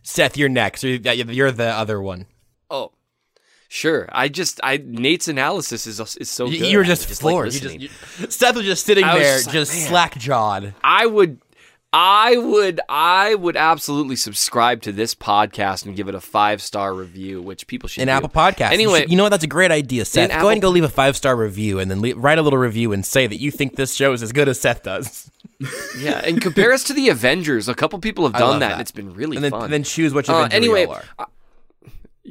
Seth, you're next. You're the other one. Oh, sure. I just I Nate's analysis is is so good. you were just like floored. you just, you, Seth was just sitting was there, just like, just slack jawed. I would, I would, I would absolutely subscribe to this podcast and give it a five star review, which people should In do. Apple Podcast. Anyway, you, should- you know what? That's a great idea, Seth. Go Apple- ahead and go leave a five star review, and then le- write a little review and say that you think this show is as good as Seth does. Yeah, and compare us to the Avengers. A couple people have done that, that. and it's been really And then, fun. And then choose which of Uh, anyway, are.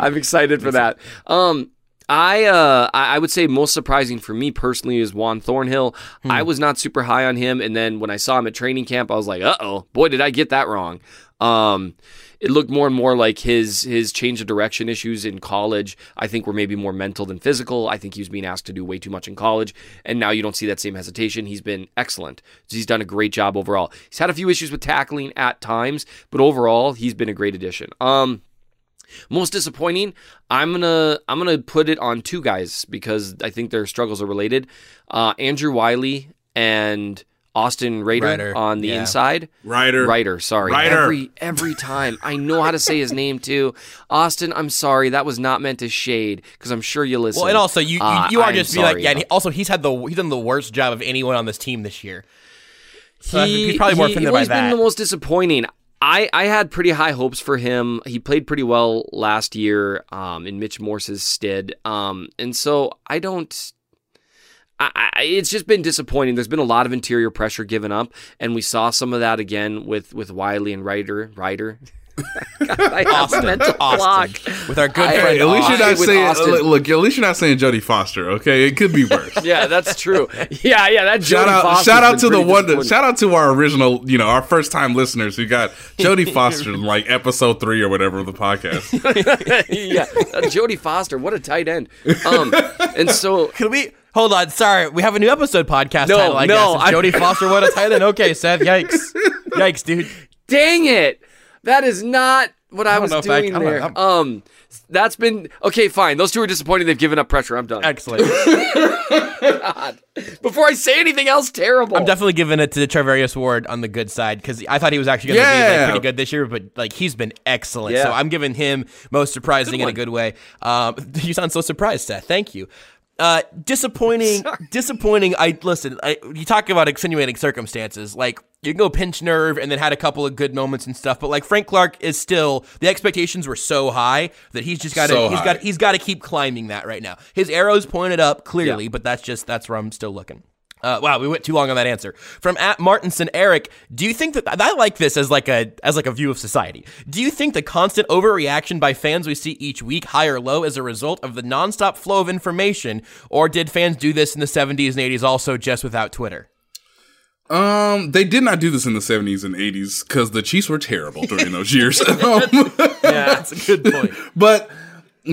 I'm excited for that. Um, I uh, I I would say most surprising for me personally is Juan Thornhill. I was not super high on him, and then when I saw him at training camp, I was like, "Uh oh, boy, did I get that wrong." Um, it looked more and more like his his change of direction issues in college. I think were maybe more mental than physical. I think he was being asked to do way too much in college, and now you don't see that same hesitation. He's been excellent. He's done a great job overall. He's had a few issues with tackling at times, but overall, he's been a great addition. Um. Most disappointing, I'm gonna I'm gonna put it on two guys because I think their struggles are related. Uh, Andrew Wylie and Austin Rader Reiter, on the yeah. inside. Reiter. Reiter, sorry. Reiter. Every every time I know how to say his name too. Austin, I'm sorry. That was not meant to shade because I'm sure you listen. Well, and also you you, Uh, are I'm just be like yeah. And he, also, he's had the he's done the worst job of anyone on this team this year. So he, he's probably more he, offended well, by he's been the most disappointing. I, I had pretty high hopes for him. He played pretty well last year um, in Mitch Morse's stead. Um, and so I don't. I, I, it's just been disappointing. There's been a lot of interior pressure given up, and we saw some of that again with with Wylie and Reiter. Reiter. I have a mental block. with our good I- friend. At least you're not saying. Austin. Look, look, at least you're not saying Jodie Foster. Okay, it could be worse. Yeah, that's true. Yeah, yeah. That Shout Jodie out! Foster's shout out to the one. Shout out to our original, you know, our first time listeners who got Jodie Foster in like episode three or whatever of the podcast. yeah, uh, Jodie Foster, what a tight end. Um, and so Can we hold on? Sorry, we have a new episode podcast No, title. I no, guess. I- Jodie Foster, what a end. Okay, Seth. Yikes, yikes, dude. dang it, that is not what I, don't was if I- doing I'm there. I'm- um, that's been okay. Fine, those two are disappointing. They've given up pressure. I'm done. Excellent. Before I say anything else terrible, I'm definitely giving it to Charvarius Ward on the good side because I thought he was actually going to be like, pretty good this year, but like he's been excellent. Yeah. So I'm giving him most surprising in a good way. Um, you sound so surprised, Seth. Thank you. Uh, disappointing, disappointing. I listen. I, you talk about extenuating circumstances, like you can go pinch nerve and then had a couple of good moments and stuff, but like Frank Clark is still the expectations were so high that he's just got to So he's high. got he's got to keep climbing that right now. His arrows pointed up clearly, Yeah. but that's just that's where I'm still looking. Uh, wow, we went too long on that answer. From at Martinson Eric, do you think that I like this as like a as like a view of society? Do you think the constant overreaction by fans we see each week, high or low, is a result of the nonstop flow of information, or did fans do this in the 70s and 80s also just without Twitter? Um, they did not do this in the seventies and eighties because the Chiefs were terrible during those years. Um, Yeah, that's a good point. but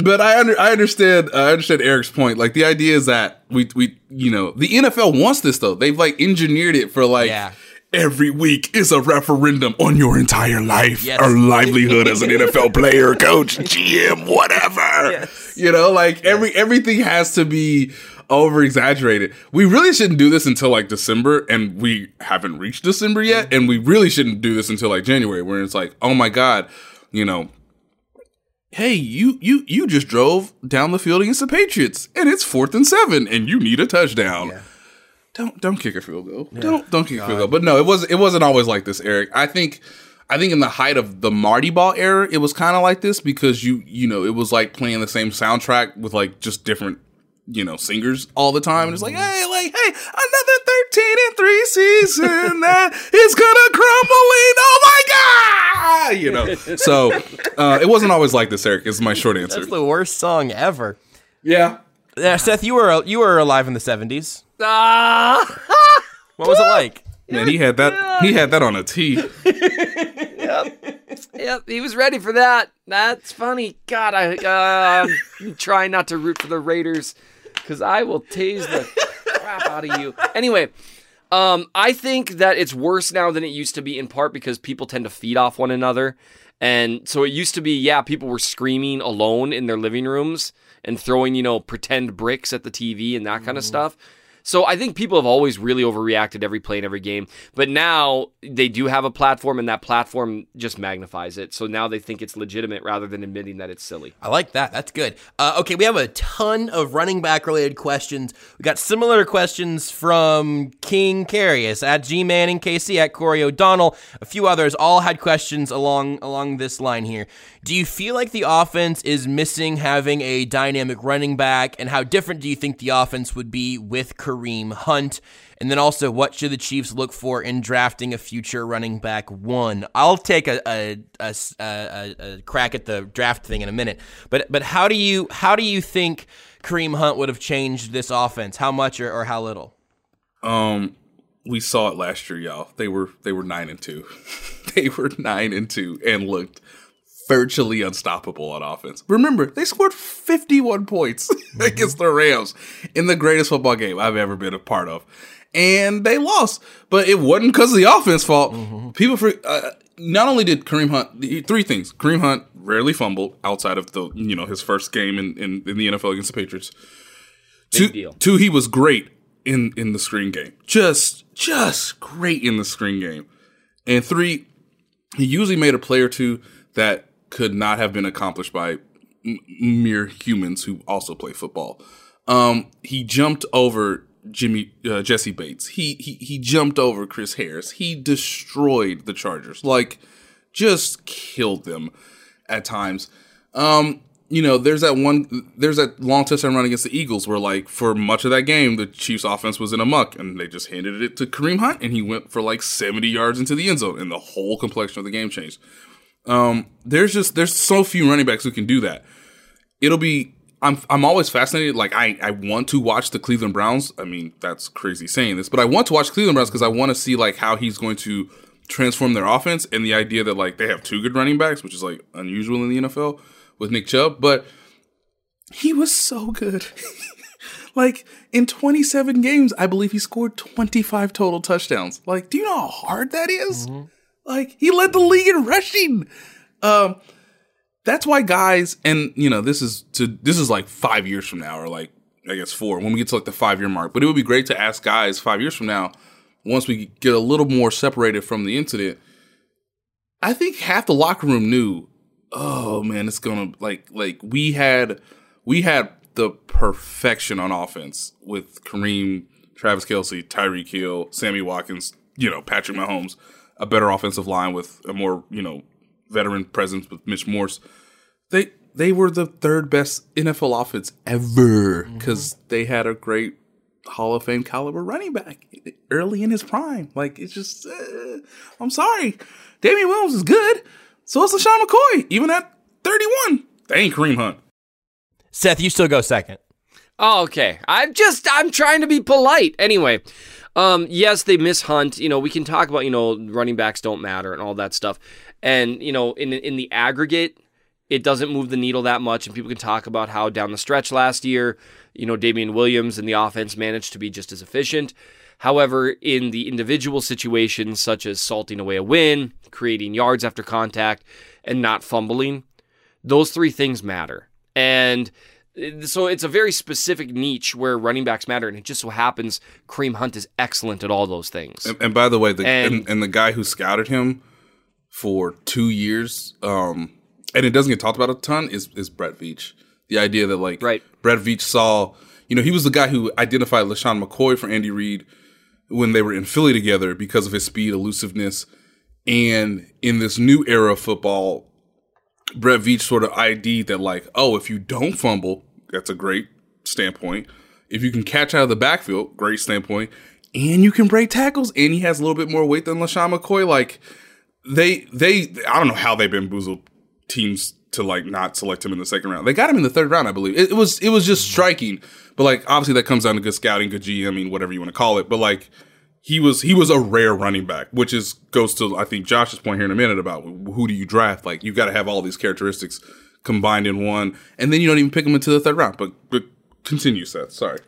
but I under I understand uh, I understand Eric's point. Like the idea is that we we you know the NFL wants this though. They've like engineered it for like. Yeah. Every week is a referendum on your entire life Yes. or livelihood as an NFL player, coach, GM, whatever. You know, like every everything has to be over exaggerated. We really shouldn't do this until like December, and we haven't reached December yet. And we really shouldn't do this until like January, where it's like, oh my god, you know, hey, you you you just drove down the field against the Patriots, and it's fourth and seven, and you need a touchdown. Don't don't kick a field goal. Don't don't kick a field goal. But no, it was it wasn't always like this, Eric. I think I think in the height of the Marty Ball era, it was kind of like this because you you know it was like playing the same soundtrack with like just different you know singers all the time, and it's like mm-hmm. hey like hey another thirteen and three season that is gonna crumbling. Oh my god, you know. So uh, it wasn't always like this, Eric. Is my short answer. That's the worst song ever. yeah. Yeah, Seth, you were you were alive in the 70s. ah, What was it like? Man, he had that. He had that on a tee. Yep. Yep, he was ready for that. That's funny. God, I uh, I'm trying not to root for the Raiders because I will tase the crap out of you. Anyway, um, I think that it's worse now than it used to be. In part because people tend to feed off one another, and so it used to be, yeah, people were screaming alone in their living rooms and throwing, you know, pretend bricks at the TV and that kind of stuff. So I think people have always really overreacted every play in every game, but now they do have a platform, and that platform just magnifies it. So now they think it's legitimate rather than admitting that it's silly. I like that. That's good. Uh, okay, we have a ton of running back related questions. We got similar questions from King Carius at G Manning KC at Corey O'Donnell. A few others all had questions along along this line here. Do you feel like the offense is missing having a dynamic running back, and how different do you think the offense would be with Kareem Hunt? And then also, what should the Chiefs look for in drafting a future running back one? I'll take a, a, a, a crack at the draft thing in a minute, but but how do you how do you think Kareem Hunt would have changed this offense? How much or, or how little? Um, we saw it last year, y'all. They were they were nine and two. they were nine and two and looked virtually unstoppable on offense. Remember, they scored fifty one points against the Rams in the greatest football game I've ever been a part of, and they lost. But it wasn't because of the offense fault. People for. Uh, not only did Kareem Hunt three things. Kareem Hunt rarely fumbled outside of the you know his first game in, in, in the NFL against the Patriots. Two, deal. two, he was great in in the screen game. Just just great in the screen game. And three, he usually made a play or two that could not have been accomplished by m- mere humans who also play football. Um, he jumped over Jimmy uh, Jessie Bates. He he he jumped over Chris Harris. He destroyed the Chargers. Like just killed them at times. Um, you know, there's that one, there's that long touchdown run against the Eagles where, like, for much of that game, the Chiefs' offense was in a muck, and they just handed it to Kareem Hunt, and he went for like 70 yards into the end zone, and the whole complexion of the game changed. Um, there's just there's so few running backs who can do that. It'll be I'm I'm always fascinated. Like I I want to watch the Cleveland Browns. I mean that's crazy saying this, but I want to watch Cleveland Browns because I want to see like how he's going to transform their offense and the idea that like they have two good running backs, which is like unusual in the NFL with Nick Chubb, but he was so good. like in 27 games, I believe he scored 25 total touchdowns. Like, do you know how hard that is? Like, he led the league in rushing. Um, that's why guys, and you know, this is to this is like five years from now, or like I guess four, when we get to like the five year mark. But it would be great to ask guys five years from now, once we get a little more separated from the incident. I think half the locker room knew, oh man, it's gonna like like we had we had the perfection on offense with Kareem, Travis Kelce, Tyreek Hill, Sammy Watkins, you know, Patrick Mahomes, a better offensive line with a more, you know, veteran presence with Mitch Morse. They they were the third best NFL offense ever because they had a great Hall of Fame caliber running back early in his prime. Like it's just, uh, I'm sorry, Damien Williams is good. So is LeSean McCoy, even at 31. They ain't Kareem Hunt. Seth, you still go second. Oh, okay. I'm just I'm trying to be polite. Anyway, um, yes, they miss Hunt. You know, we can talk about you know running backs don't matter and all that stuff, and you know in in the aggregate, it doesn't move the needle that much. And people can talk about how down the stretch last year, you know, Damien Williams and the offense managed to be just as efficient. However, in the individual situations such as salting away a win, creating yards after contact, and not fumbling, those three things matter. And so it's a very specific niche where running backs matter, and it just so happens Kareem Hunt is excellent at all those things. And, and by the way, the And- and, and the guy who scouted him for two years, um, and it doesn't get talked about a ton, is is Brett Veach. The idea that like Right. Brett Veach saw, you know, he was the guy who identified LeSean McCoy for Andy Reid when they were in Philly together because of his speed, elusiveness, and in this new era of football, Brett Veach sort of ID that like, oh, if you don't fumble, that's a great standpoint. If you can catch out of the backfield, great standpoint. And you can break tackles, and he has a little bit more weight than LeSean McCoy. Like they they I don't know how they bamboozled teams to like not select him in the second round. They got him in the third round, I believe. It, it was it was just striking. But like obviously that comes down to good scouting, good GM, I mean, whatever you want to call it. But like he was he was a rare running back, which is goes to I think Josh's point here in a minute about who do you draft? Like you got to have all these characteristics combined in one, and then you don't even pick them into the third round. But but continue, Seth. Sorry.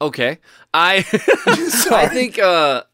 Okay. I I think uh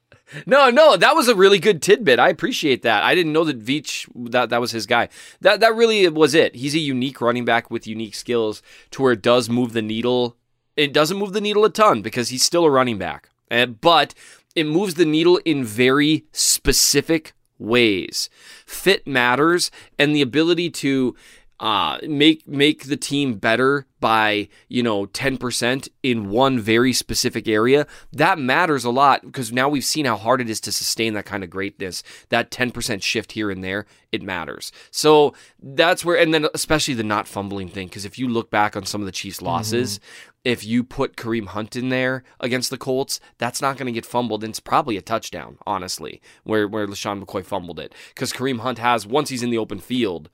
no, no, that was a really good tidbit. I appreciate that. I didn't know that Veach that that was his guy. That that really was it. He's a unique running back with unique skills to where it does move the needle. It doesn't move the needle a ton because he's still a running back. And but it moves the needle in very specific ways. Fit matters and the ability to uh, make make the team better by you know 10% in one very specific area that matters a lot because now we've seen how hard it is to sustain that kind of greatness. That 10% shift here and there it matters. So that's where and then especially the not fumbling thing because if you look back on some of the Chiefs losses if you put Kareem Hunt in there against the Colts, that's not going to get fumbled. And it's probably a touchdown, honestly, where where LeSean McCoy fumbled it. Because Kareem Hunt has, once he's in the open field,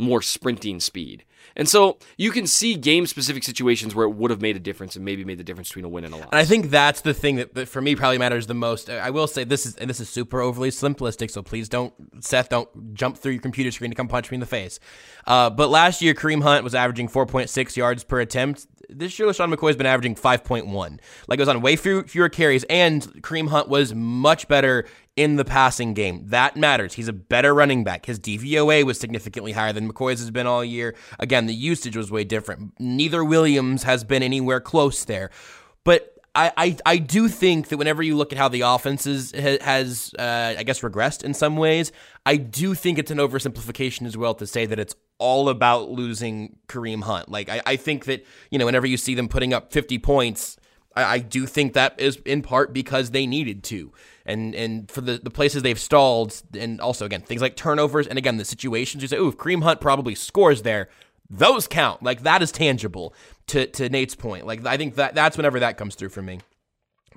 more sprinting speed. And so you can see game specific situations where it would have made a difference and maybe made the difference between a win and a loss. And I think that's the thing that, that for me probably matters the most. I will say this is and this is super overly simplistic, so please don't Seth don't jump through your computer screen to come punch me in the face. Uh, but last year Kareem Hunt was averaging 4.6 yards per attempt. This year LeSean McCoy's been averaging 5.1. Like it was on way few, fewer carries, and Kareem Hunt was much better in the passing game. That matters. He's a better running back. His DVOA was significantly higher than McCoy's has been all year. Again, the usage was way different. Neither Williams has been anywhere close there. But I, I, I do think that whenever you look at how the offense is, has, uh, I guess, regressed in some ways, I do think it's an oversimplification as well to say that it's all about losing Kareem Hunt. Like, I, I think that, you know, whenever you see them putting up 50 points, I, I do think that is in part because they needed to. And and for the, the places they've stalled, and also, again, things like turnovers, and again, the situations you say, ooh, if Kareem Hunt probably scores there, those count. Like, that is tangible to, to Nate's point. Like, I think that that's whenever that comes through for me.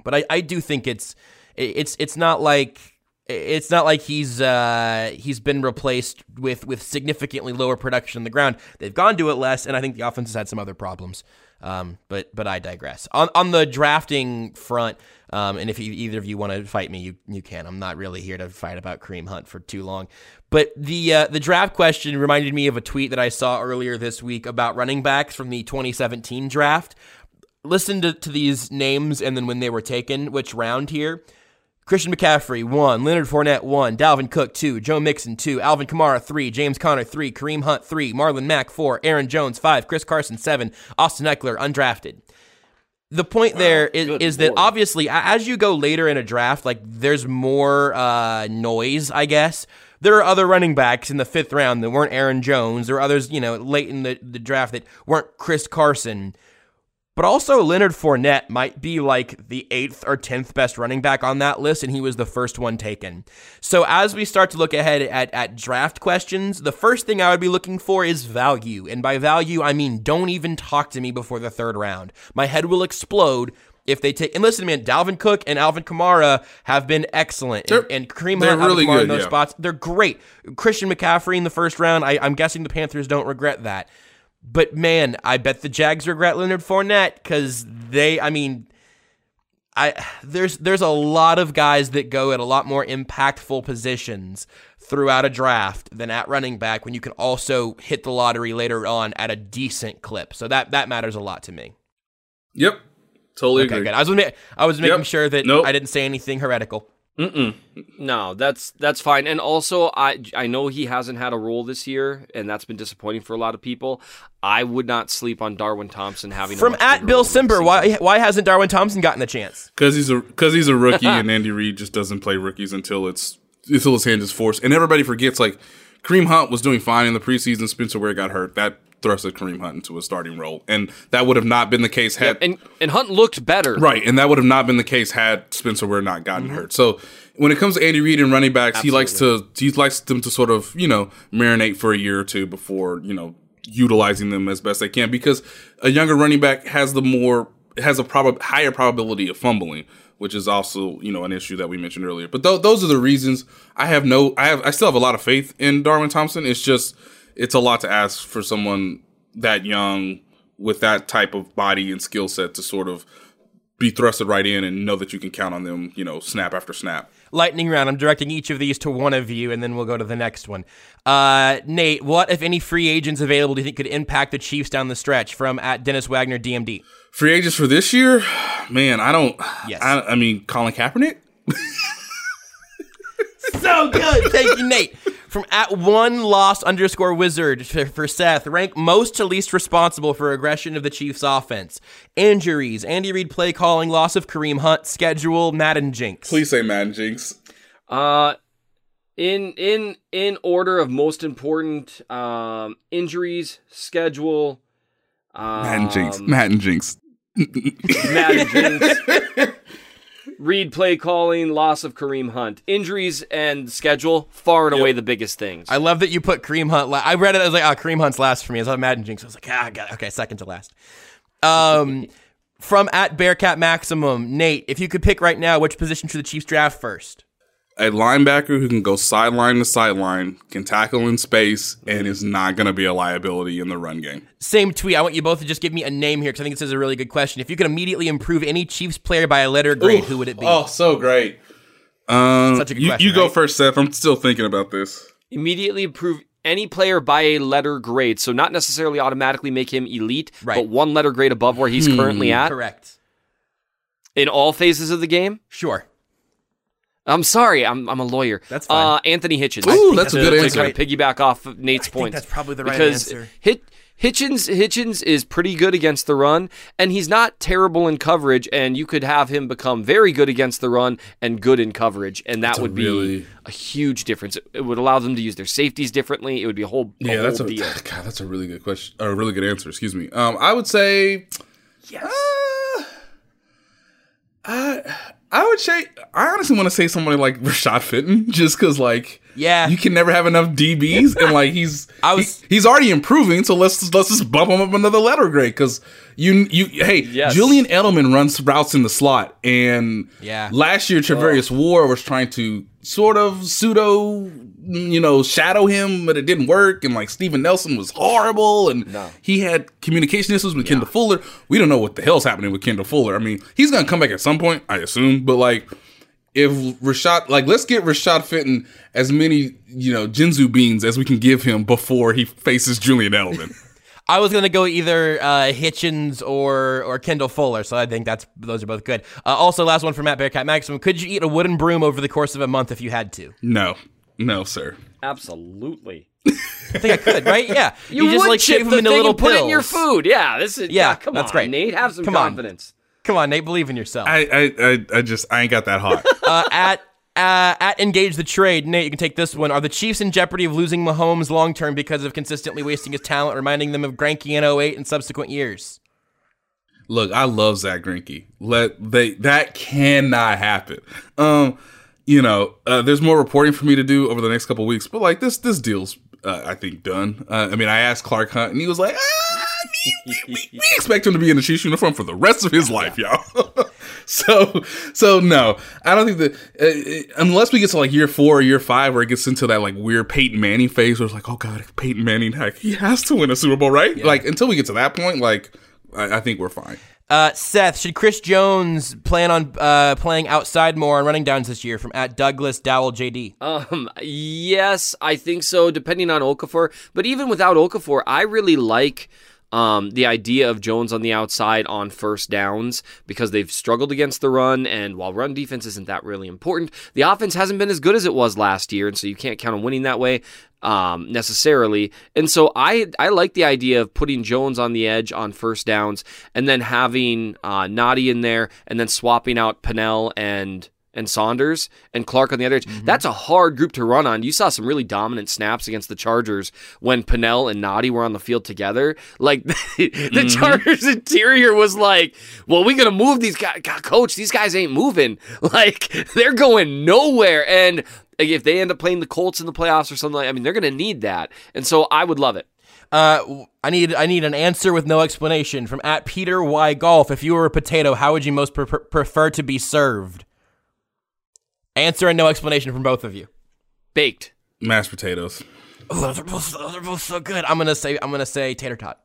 But I, I do think it's it's it's not like it's not like he's uh, he's been replaced with with significantly lower production on the ground. They've gone to it less, and I think the offense has had some other problems. Um, but but I digress. On on the drafting front, um, and if you, either of you want to fight me, you you can. I'm not really here to fight about Kareem Hunt for too long. But the uh, the draft question reminded me of a tweet that I saw earlier this week about running backs from the 2017 draft. Listen to, to these names and then when they were taken, which round here. Christian McCaffrey, one. Leonard Fournette, one. Dalvin Cook, two. Joe Mixon, two. Alvin Kamara, three. James Conner, three. Kareem Hunt, three. Marlon Mack, four. Aaron Jones, five. Chris Carson, seven. Austin Ekeler, undrafted. The point wow, there is, is that obviously, as you go later in a draft, like there's more uh, noise, I guess. There are other running backs in the fifth round that weren't Aaron Jones. There are others, you know, late in the, the draft that weren't Chris Carson. But also, Leonard Fournette might be like the eighth or tenth best running back on that list, and he was the first one taken. So, as we start to look ahead at, at draft questions, the first thing I would be looking for is value. And by value, I mean don't even talk to me before the third round. My head will explode if they take. And listen, man, Dalvin Cook and Alvin Kamara have been excellent, and, and Kareem Hunt, really good, in those yeah. spots, they're great. Christian McCaffrey in the first round, I, I'm guessing the Panthers don't regret that. But man, I bet the Jags regret Leonard Fournette because they, I mean, I there's there's a lot of guys that go at a lot more impactful positions throughout a draft than at running back when you can also hit the lottery later on at a decent clip. So that that matters a lot to me. Yep, totally okay, agree. Good. I was ma- I was making yep. sure that nope. I didn't say anything heretical. Mm-mm. No, that's that's fine. And also, I I know he hasn't had a role this year, and that's been disappointing for a lot of people. I would not sleep on Darwin Thompson having a from at Bill Simber. Why why hasn't Darwin Thompson gotten the chance? Because he's a because he's a rookie, and Andy Reid just doesn't play rookies until it's until his hand is forced. And everybody forgets like Kareem Hunt was doing fine in the preseason. Spencer Ware got hurt. That thrusted Kareem Hunt into a starting role, and that would have not been the case had and and Hunt looked better, right? And that would have not been the case had Spencer Ware not gotten mm-hmm. hurt. So when it comes to Andy Reid and running backs, Absolutely. he likes to he likes them to sort of you know marinate for a year or two before you know utilizing them as best they can because a younger running back has the more has a prob- higher probability of fumbling which is also you know an issue that we mentioned earlier. But th- those are the reasons I have no I have I still have a lot of faith in Darwin Thompson. It's just it's a lot to ask for someone that young with that type of body and skill set to sort of be thrusted right in and know that you can count on them, you know, snap after snap. Lightning round. I'm directing each of these to one of you, and then we'll go to the next one. Uh, Nate, what, if any, free agents available do you think could impact the Chiefs down the stretch from at Dennis Wagner DMD? Free agents for this year? Man, I don't. Yes. I, I mean, Colin Kaepernick? so good. Thank you, Nate from at one lost underscore wizard for, for Seth. Rank most to least responsible for aggression of the Chiefs offense. Injuries, Andy Reid play calling, loss of Kareem Hunt, schedule, Madden jinx. Please say Madden jinx. Uh, in in in order of most important um, injuries, schedule. Um, Madden jinx. Madden jinx. Madden jinx. Reid play calling, loss of Kareem Hunt, injuries and schedule far and yep. away the biggest things. I love that you put Kareem Hunt. La- I read it. I was like, oh, Kareem Hunt's last for me. I was Madden Jinx. I was like, ah, got it. okay, second to last. Um, from at Bearcat Maximum, Nate, if you could pick right now, which position should the Chiefs draft first? A linebacker who can go sideline to sideline, can tackle in space, and is not going to be a liability in the run game. Same tweet. I want you both to just give me a name here because I think this is a really good question. If you could immediately improve any Chiefs player by a letter grade, Ooh, who would it be? Oh, so great. Um, Such a good you, question, you go first, Seth. I'm still thinking about this. Immediately improve any player by a letter grade. So not necessarily automatically make him elite, right. but one letter grade above where he's hmm, currently at. Correct. In all phases of the game? Sure. I'm sorry, I'm I'm a lawyer. That's fine. Uh, Anthony Hitchens. Ooh, that's, that's, a good answer. Kind of piggyback off of Nate's point. That's probably the right because answer. Hit, Hitchens Hitchens is pretty good against the run, and he's not terrible in coverage. And you could have him become very good against the run and good in coverage, and that that's would really... be a huge difference. It, it, would allow them to use their safeties differently. It would be a whole a yeah. Whole that's a deal. God. That's a really good question. Or a really good answer. Excuse me. Um, I would say yes. Uh, I I would say I honestly want to say somebody like Rashad Fenton, just because like Yeah. you can never have enough DBs, and like he's I was- he- he's already improving. So let's let's just bump him up another letter grade because you you hey Yes. Julian Edelman runs routes in the slot, and Yeah. last year Charvarius oh. War was trying to sort of pseudo you know shadow him, but it didn't work, and like Steven Nelson was horrible, and he had communication issues with Kendall Fuller. We don't know what the hell's happening with Kendall Fuller. I mean, he's gonna come back at some point, I assume, but like if Rashad, like, let's get Rashad Fenton as many, you know, senzu beans as we can give him before he faces Julian Edelman. I was gonna go either uh, Hitchens or or Kendall Fuller, so I think that's those are both good. Uh, also, last one for Matt Bearcat Maximum: Could you eat a wooden broom over the course of a month if you had to? no, no, sir. Absolutely. I think I could, right? Yeah, You, just would like chip shave them the into thing little and put it in your food. Yeah, this is Yeah, yeah. come that's on, great. Nate, have some Come on. Come on, Nate, believe in yourself. I, I, I, I just, I ain't got that hot. uh, at uh, at engage the trade, Nate, you can take this one. Are the Chiefs in jeopardy of losing Mahomes long term because of consistently wasting his talent, reminding them of Greinke in 08 and subsequent years? Look, I love Zack Greinke. Let they that cannot happen. Um, you know, uh, there's more reporting for me to do over the next couple weeks, but like this, this deal's, uh, I think, done. Uh, I mean, I asked Clark Hunt, and he was like, ah, we, we, we expect him to be in the Chiefs uniform for the rest of his life, y'all. so, so no, I don't think that uh, unless we get to like year four or year five, where it gets into that like weird Peyton Manning phase, where it's like, oh god, Peyton Manning, heck, he has to win a Super Bowl, right? Like until we get to that point, like I, I think we're fine. Uh, Seth, should Chris Jones plan on uh, playing outside more on running downs this year? From at Douglas Dowell JD. Um, yes, I think so, depending on Okafor. But even without Okafor, I really like um, the idea of Jones on the outside on first downs because they've struggled against the run. And while run defense isn't that really important, the offense hasn't been as good as it was last year. And so you can't count on winning that way um, necessarily. And so I I like the idea of putting Jones on the edge on first downs and then having uh, Nnadi in there and then swapping out Pennel and and Saunders and Clark on the other edge. That's a hard group to run on. You saw some really dominant snaps against the Chargers when Pennel and Nnadi were on the field together. Like the Chargers interior was like, "Well, we're gonna move these guys, God, coach. These guys ain't moving. Like they're going nowhere." And if they end up playing the Colts in the playoffs or something, like, I mean, they're gonna need that. And so I would love it. Uh, I need I need an answer with no explanation from at Peter Y Golf. If you were a potato, how would you most pre- prefer to be served? Answer and no explanation from both of you. Baked. Mashed potatoes. Oh, those are both those are both so good. I'm gonna say I'm gonna say tater tot.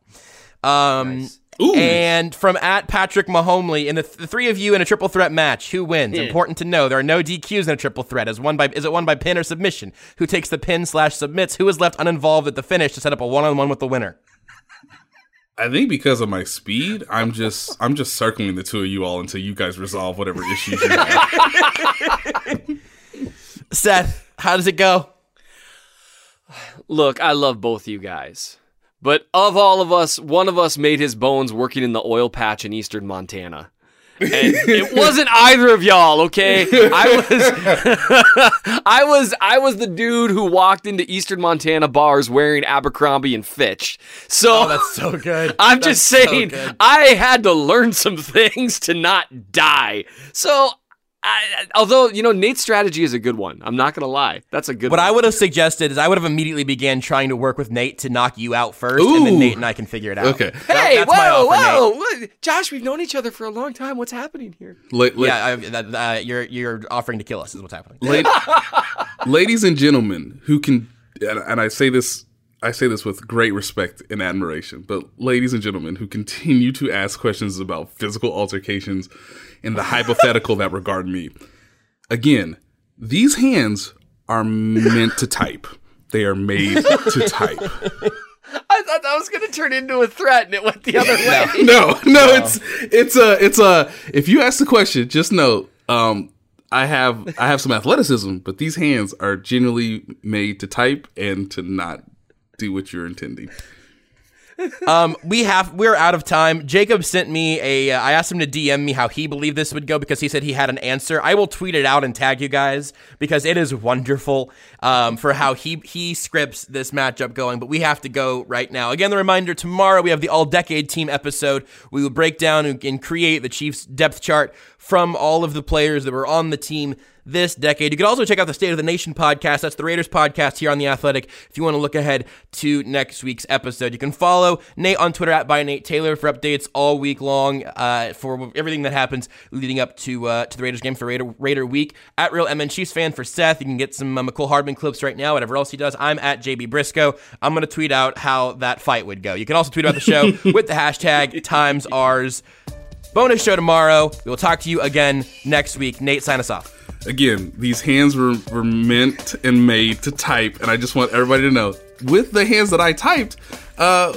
Um, Ooh. and from at Patrick Mahomely, in the, th- the three of you in a triple threat match, who wins? Important to know. There are no DQs in a triple threat. Is one by is it won by pin or submission? Who takes the pin slash submits? Who is left uninvolved at the finish to set up a one on one with the winner? I think because of my speed, I'm just I'm just circling the two of you all until you guys resolve whatever issues you have. Seth, how does it go? Look, I love both of you guys. But of all of us, one of us made his bones working in the oil patch in eastern Montana. And it wasn't either of y'all, okay? I was I was I was the dude who walked into eastern Montana bars wearing Abercrombie and Fitch. So Oh, that's so good. I'm That's just so saying, good. I had to learn some things to not die. So, I, although you know Nate's strategy is a good one, I'm not gonna lie. That's a good. What one. I would have suggested is I would have immediately began trying to work with Nate to knock you out first, and then Nate and I can figure it out. Okay. Hey, that's my whoa, Nate. whoa, what- Josh, we've known each other for a long time. What's happening here? La- la- Yeah, I, that, uh, you're you're offering to kill us is what's happening. la- ladies and gentlemen, who can and, and I say this I say this with great respect and admiration, but ladies and gentlemen who continue to ask questions about physical altercations and the hypothetical that regard me. Again, these hands are meant to type. They are made to type. I thought that was gonna turn into a threat, and it went the other way. no, no, it's it's a it's a. If you ask the question, just know, um, I have I have some athleticism, but these hands are generally made to type and to not do what you're intending. Um, we have we're out of time. Jacob sent me a. Uh, I asked him to DM me how he believed this would go because he said he had an answer. I will tweet it out and tag you guys because it is wonderful um, for how he he scripts this matchup going. But we have to go right now. Again, the reminder: tomorrow we have the All Decade Team episode. We will break down and, and create the Chiefs depth chart from all of the players that were on the team this decade. You can also check out the State of the Nation podcast. That's the Raiders podcast here on The Athletic if you want to look ahead to next week's episode. You can follow Nate on Twitter at by Nate Taylor for updates all week long uh, for everything that happens leading up to uh, to the Raiders game for Raider, Raider Week. At Real MN Chiefs fan for Seth. You can get some uh, Mecole Hardman clips right now, whatever else he does. I'm at JB Briscoe. I'm going to tweet out how that fight would go. You can also tweet about the show with the hashtag times ours. Bonus show tomorrow. We will talk to you again next week. Nate, sign us off. Again, these hands were, were meant and made to type, and I just want everybody to know with the hands that I typed, uh,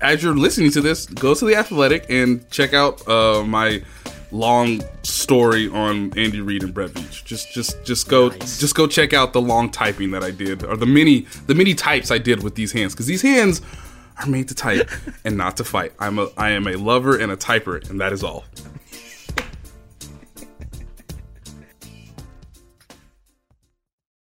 as you're listening to this, go to the Athletic and check out uh, my long story on Andy Reid and Brett Veach. Just just just go nice. just go check out the long typing that I did or the many the many types I did with these hands because these hands are made to type and not to fight. I'm a I am a lover and a typer, and that is all.